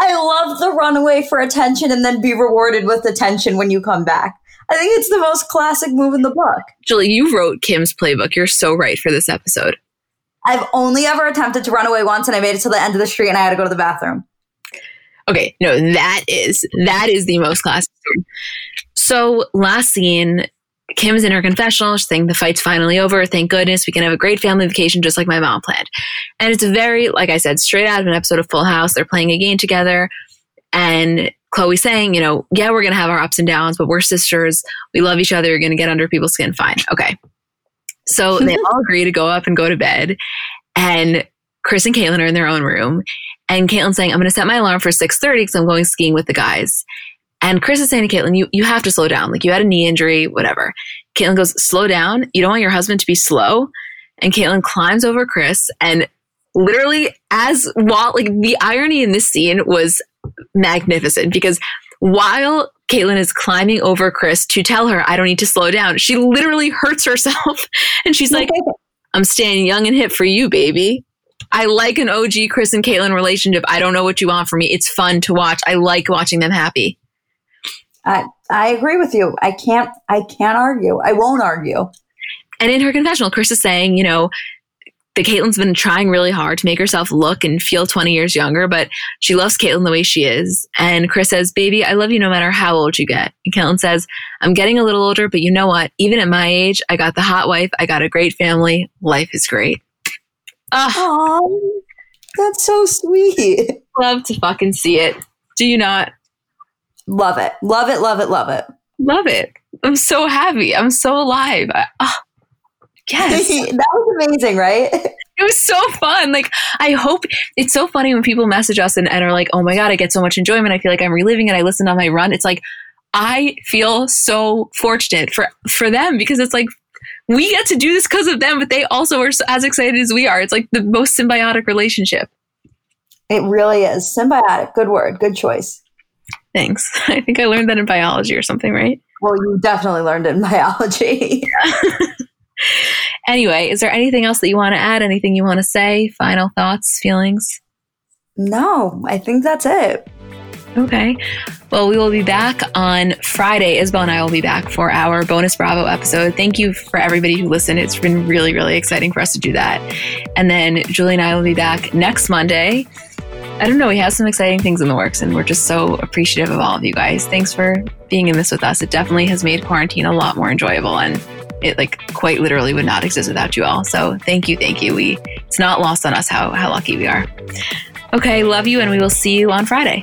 I love the runaway for attention and then be rewarded with attention when you come back. I think it's the most classic move in the book. Julie, you wrote Kim's playbook. You're so right for this episode. I've only ever attempted to run away once and I made it to the end of the street and I had to go to the bathroom. Okay, no, that is that is the most classic. So last scene, Kim's in her confessional. She's saying the fight's finally over. Thank goodness we can have a great family vacation just like my mom planned. And it's very, like I said, straight out of an episode of Full House. They're playing a game together. And Khloé's saying, you know, yeah, we're going to have our ups and downs, but we're sisters. We love each other. You're going to get under people's skin. Fine. Okay. So they all agree to go up and go to bed. And Kris and Caitlyn are in their own room. And Caitlyn's saying, I'm going to set my alarm for 6.30 because I'm going skiing with the guys. And Kris is saying to Caitlyn, you, you have to slow down. Like you had a knee injury, whatever. Caitlyn goes, slow down. You don't want your husband to be slow. And Caitlyn climbs over Kris and literally as while like the irony in this scene was magnificent because while Caitlyn is climbing over Kris to tell her, I don't need to slow down, she literally hurts herself. and she's like, I'm staying young and hip for you, baby. I like an OG Kris and Caitlyn relationship. I don't know what you want from me. It's fun to watch. I like watching them happy. I I agree with you. I can't I can't argue. I won't argue. And in her confessional, Kris is saying, you know, that Caitlyn's been trying really hard to make herself look and feel 20 years younger, but she loves Caitlyn the way she is. And Kris says, Baby, I love you no matter how old you get. And Caitlyn says, I'm getting a little older, but you know what? Even at my age, I got the hot wife, I got a great family. Life is great. Oh, that's so sweet. Love to fucking see it. Do you not? Love it. Love it. Love it. Love it. Love it. I'm so happy. I'm so alive. I, oh, yes. that was amazing, right? It was so fun. Like, I hope it's so funny when people message us and, and are like, oh my God, I get so much enjoyment. I feel like I'm reliving it. I listen on my run. It's like, I feel so fortunate for, for them because it's like, we get to do this because of them, but they also are as excited as we are. It's like the most symbiotic relationship. It really is. Symbiotic. Good word. Good choice. Thanks. I think I learned that in biology or something, right? Well, you definitely learned it in biology. Anyway, is there anything else that you want to add? Anything you want to say? Final thoughts, feelings? No, I think that's it. Okay. Well, we will be back on Friday. Isabel and I will be back for our bonus Bravo episode. Thank you for everybody who listened. It's been really, really exciting for us to do that. And then Julie and I will be back next Monday. I don't know. We have some exciting things in the works, and we're just so appreciative of all of you guys. Thanks for being in this with us. It definitely has made quarantine a lot more enjoyable, and it like quite literally would not exist without you all. So thank you, thank you. We it's not lost on us how how lucky we are. Okay, love you, and we will see you on Friday.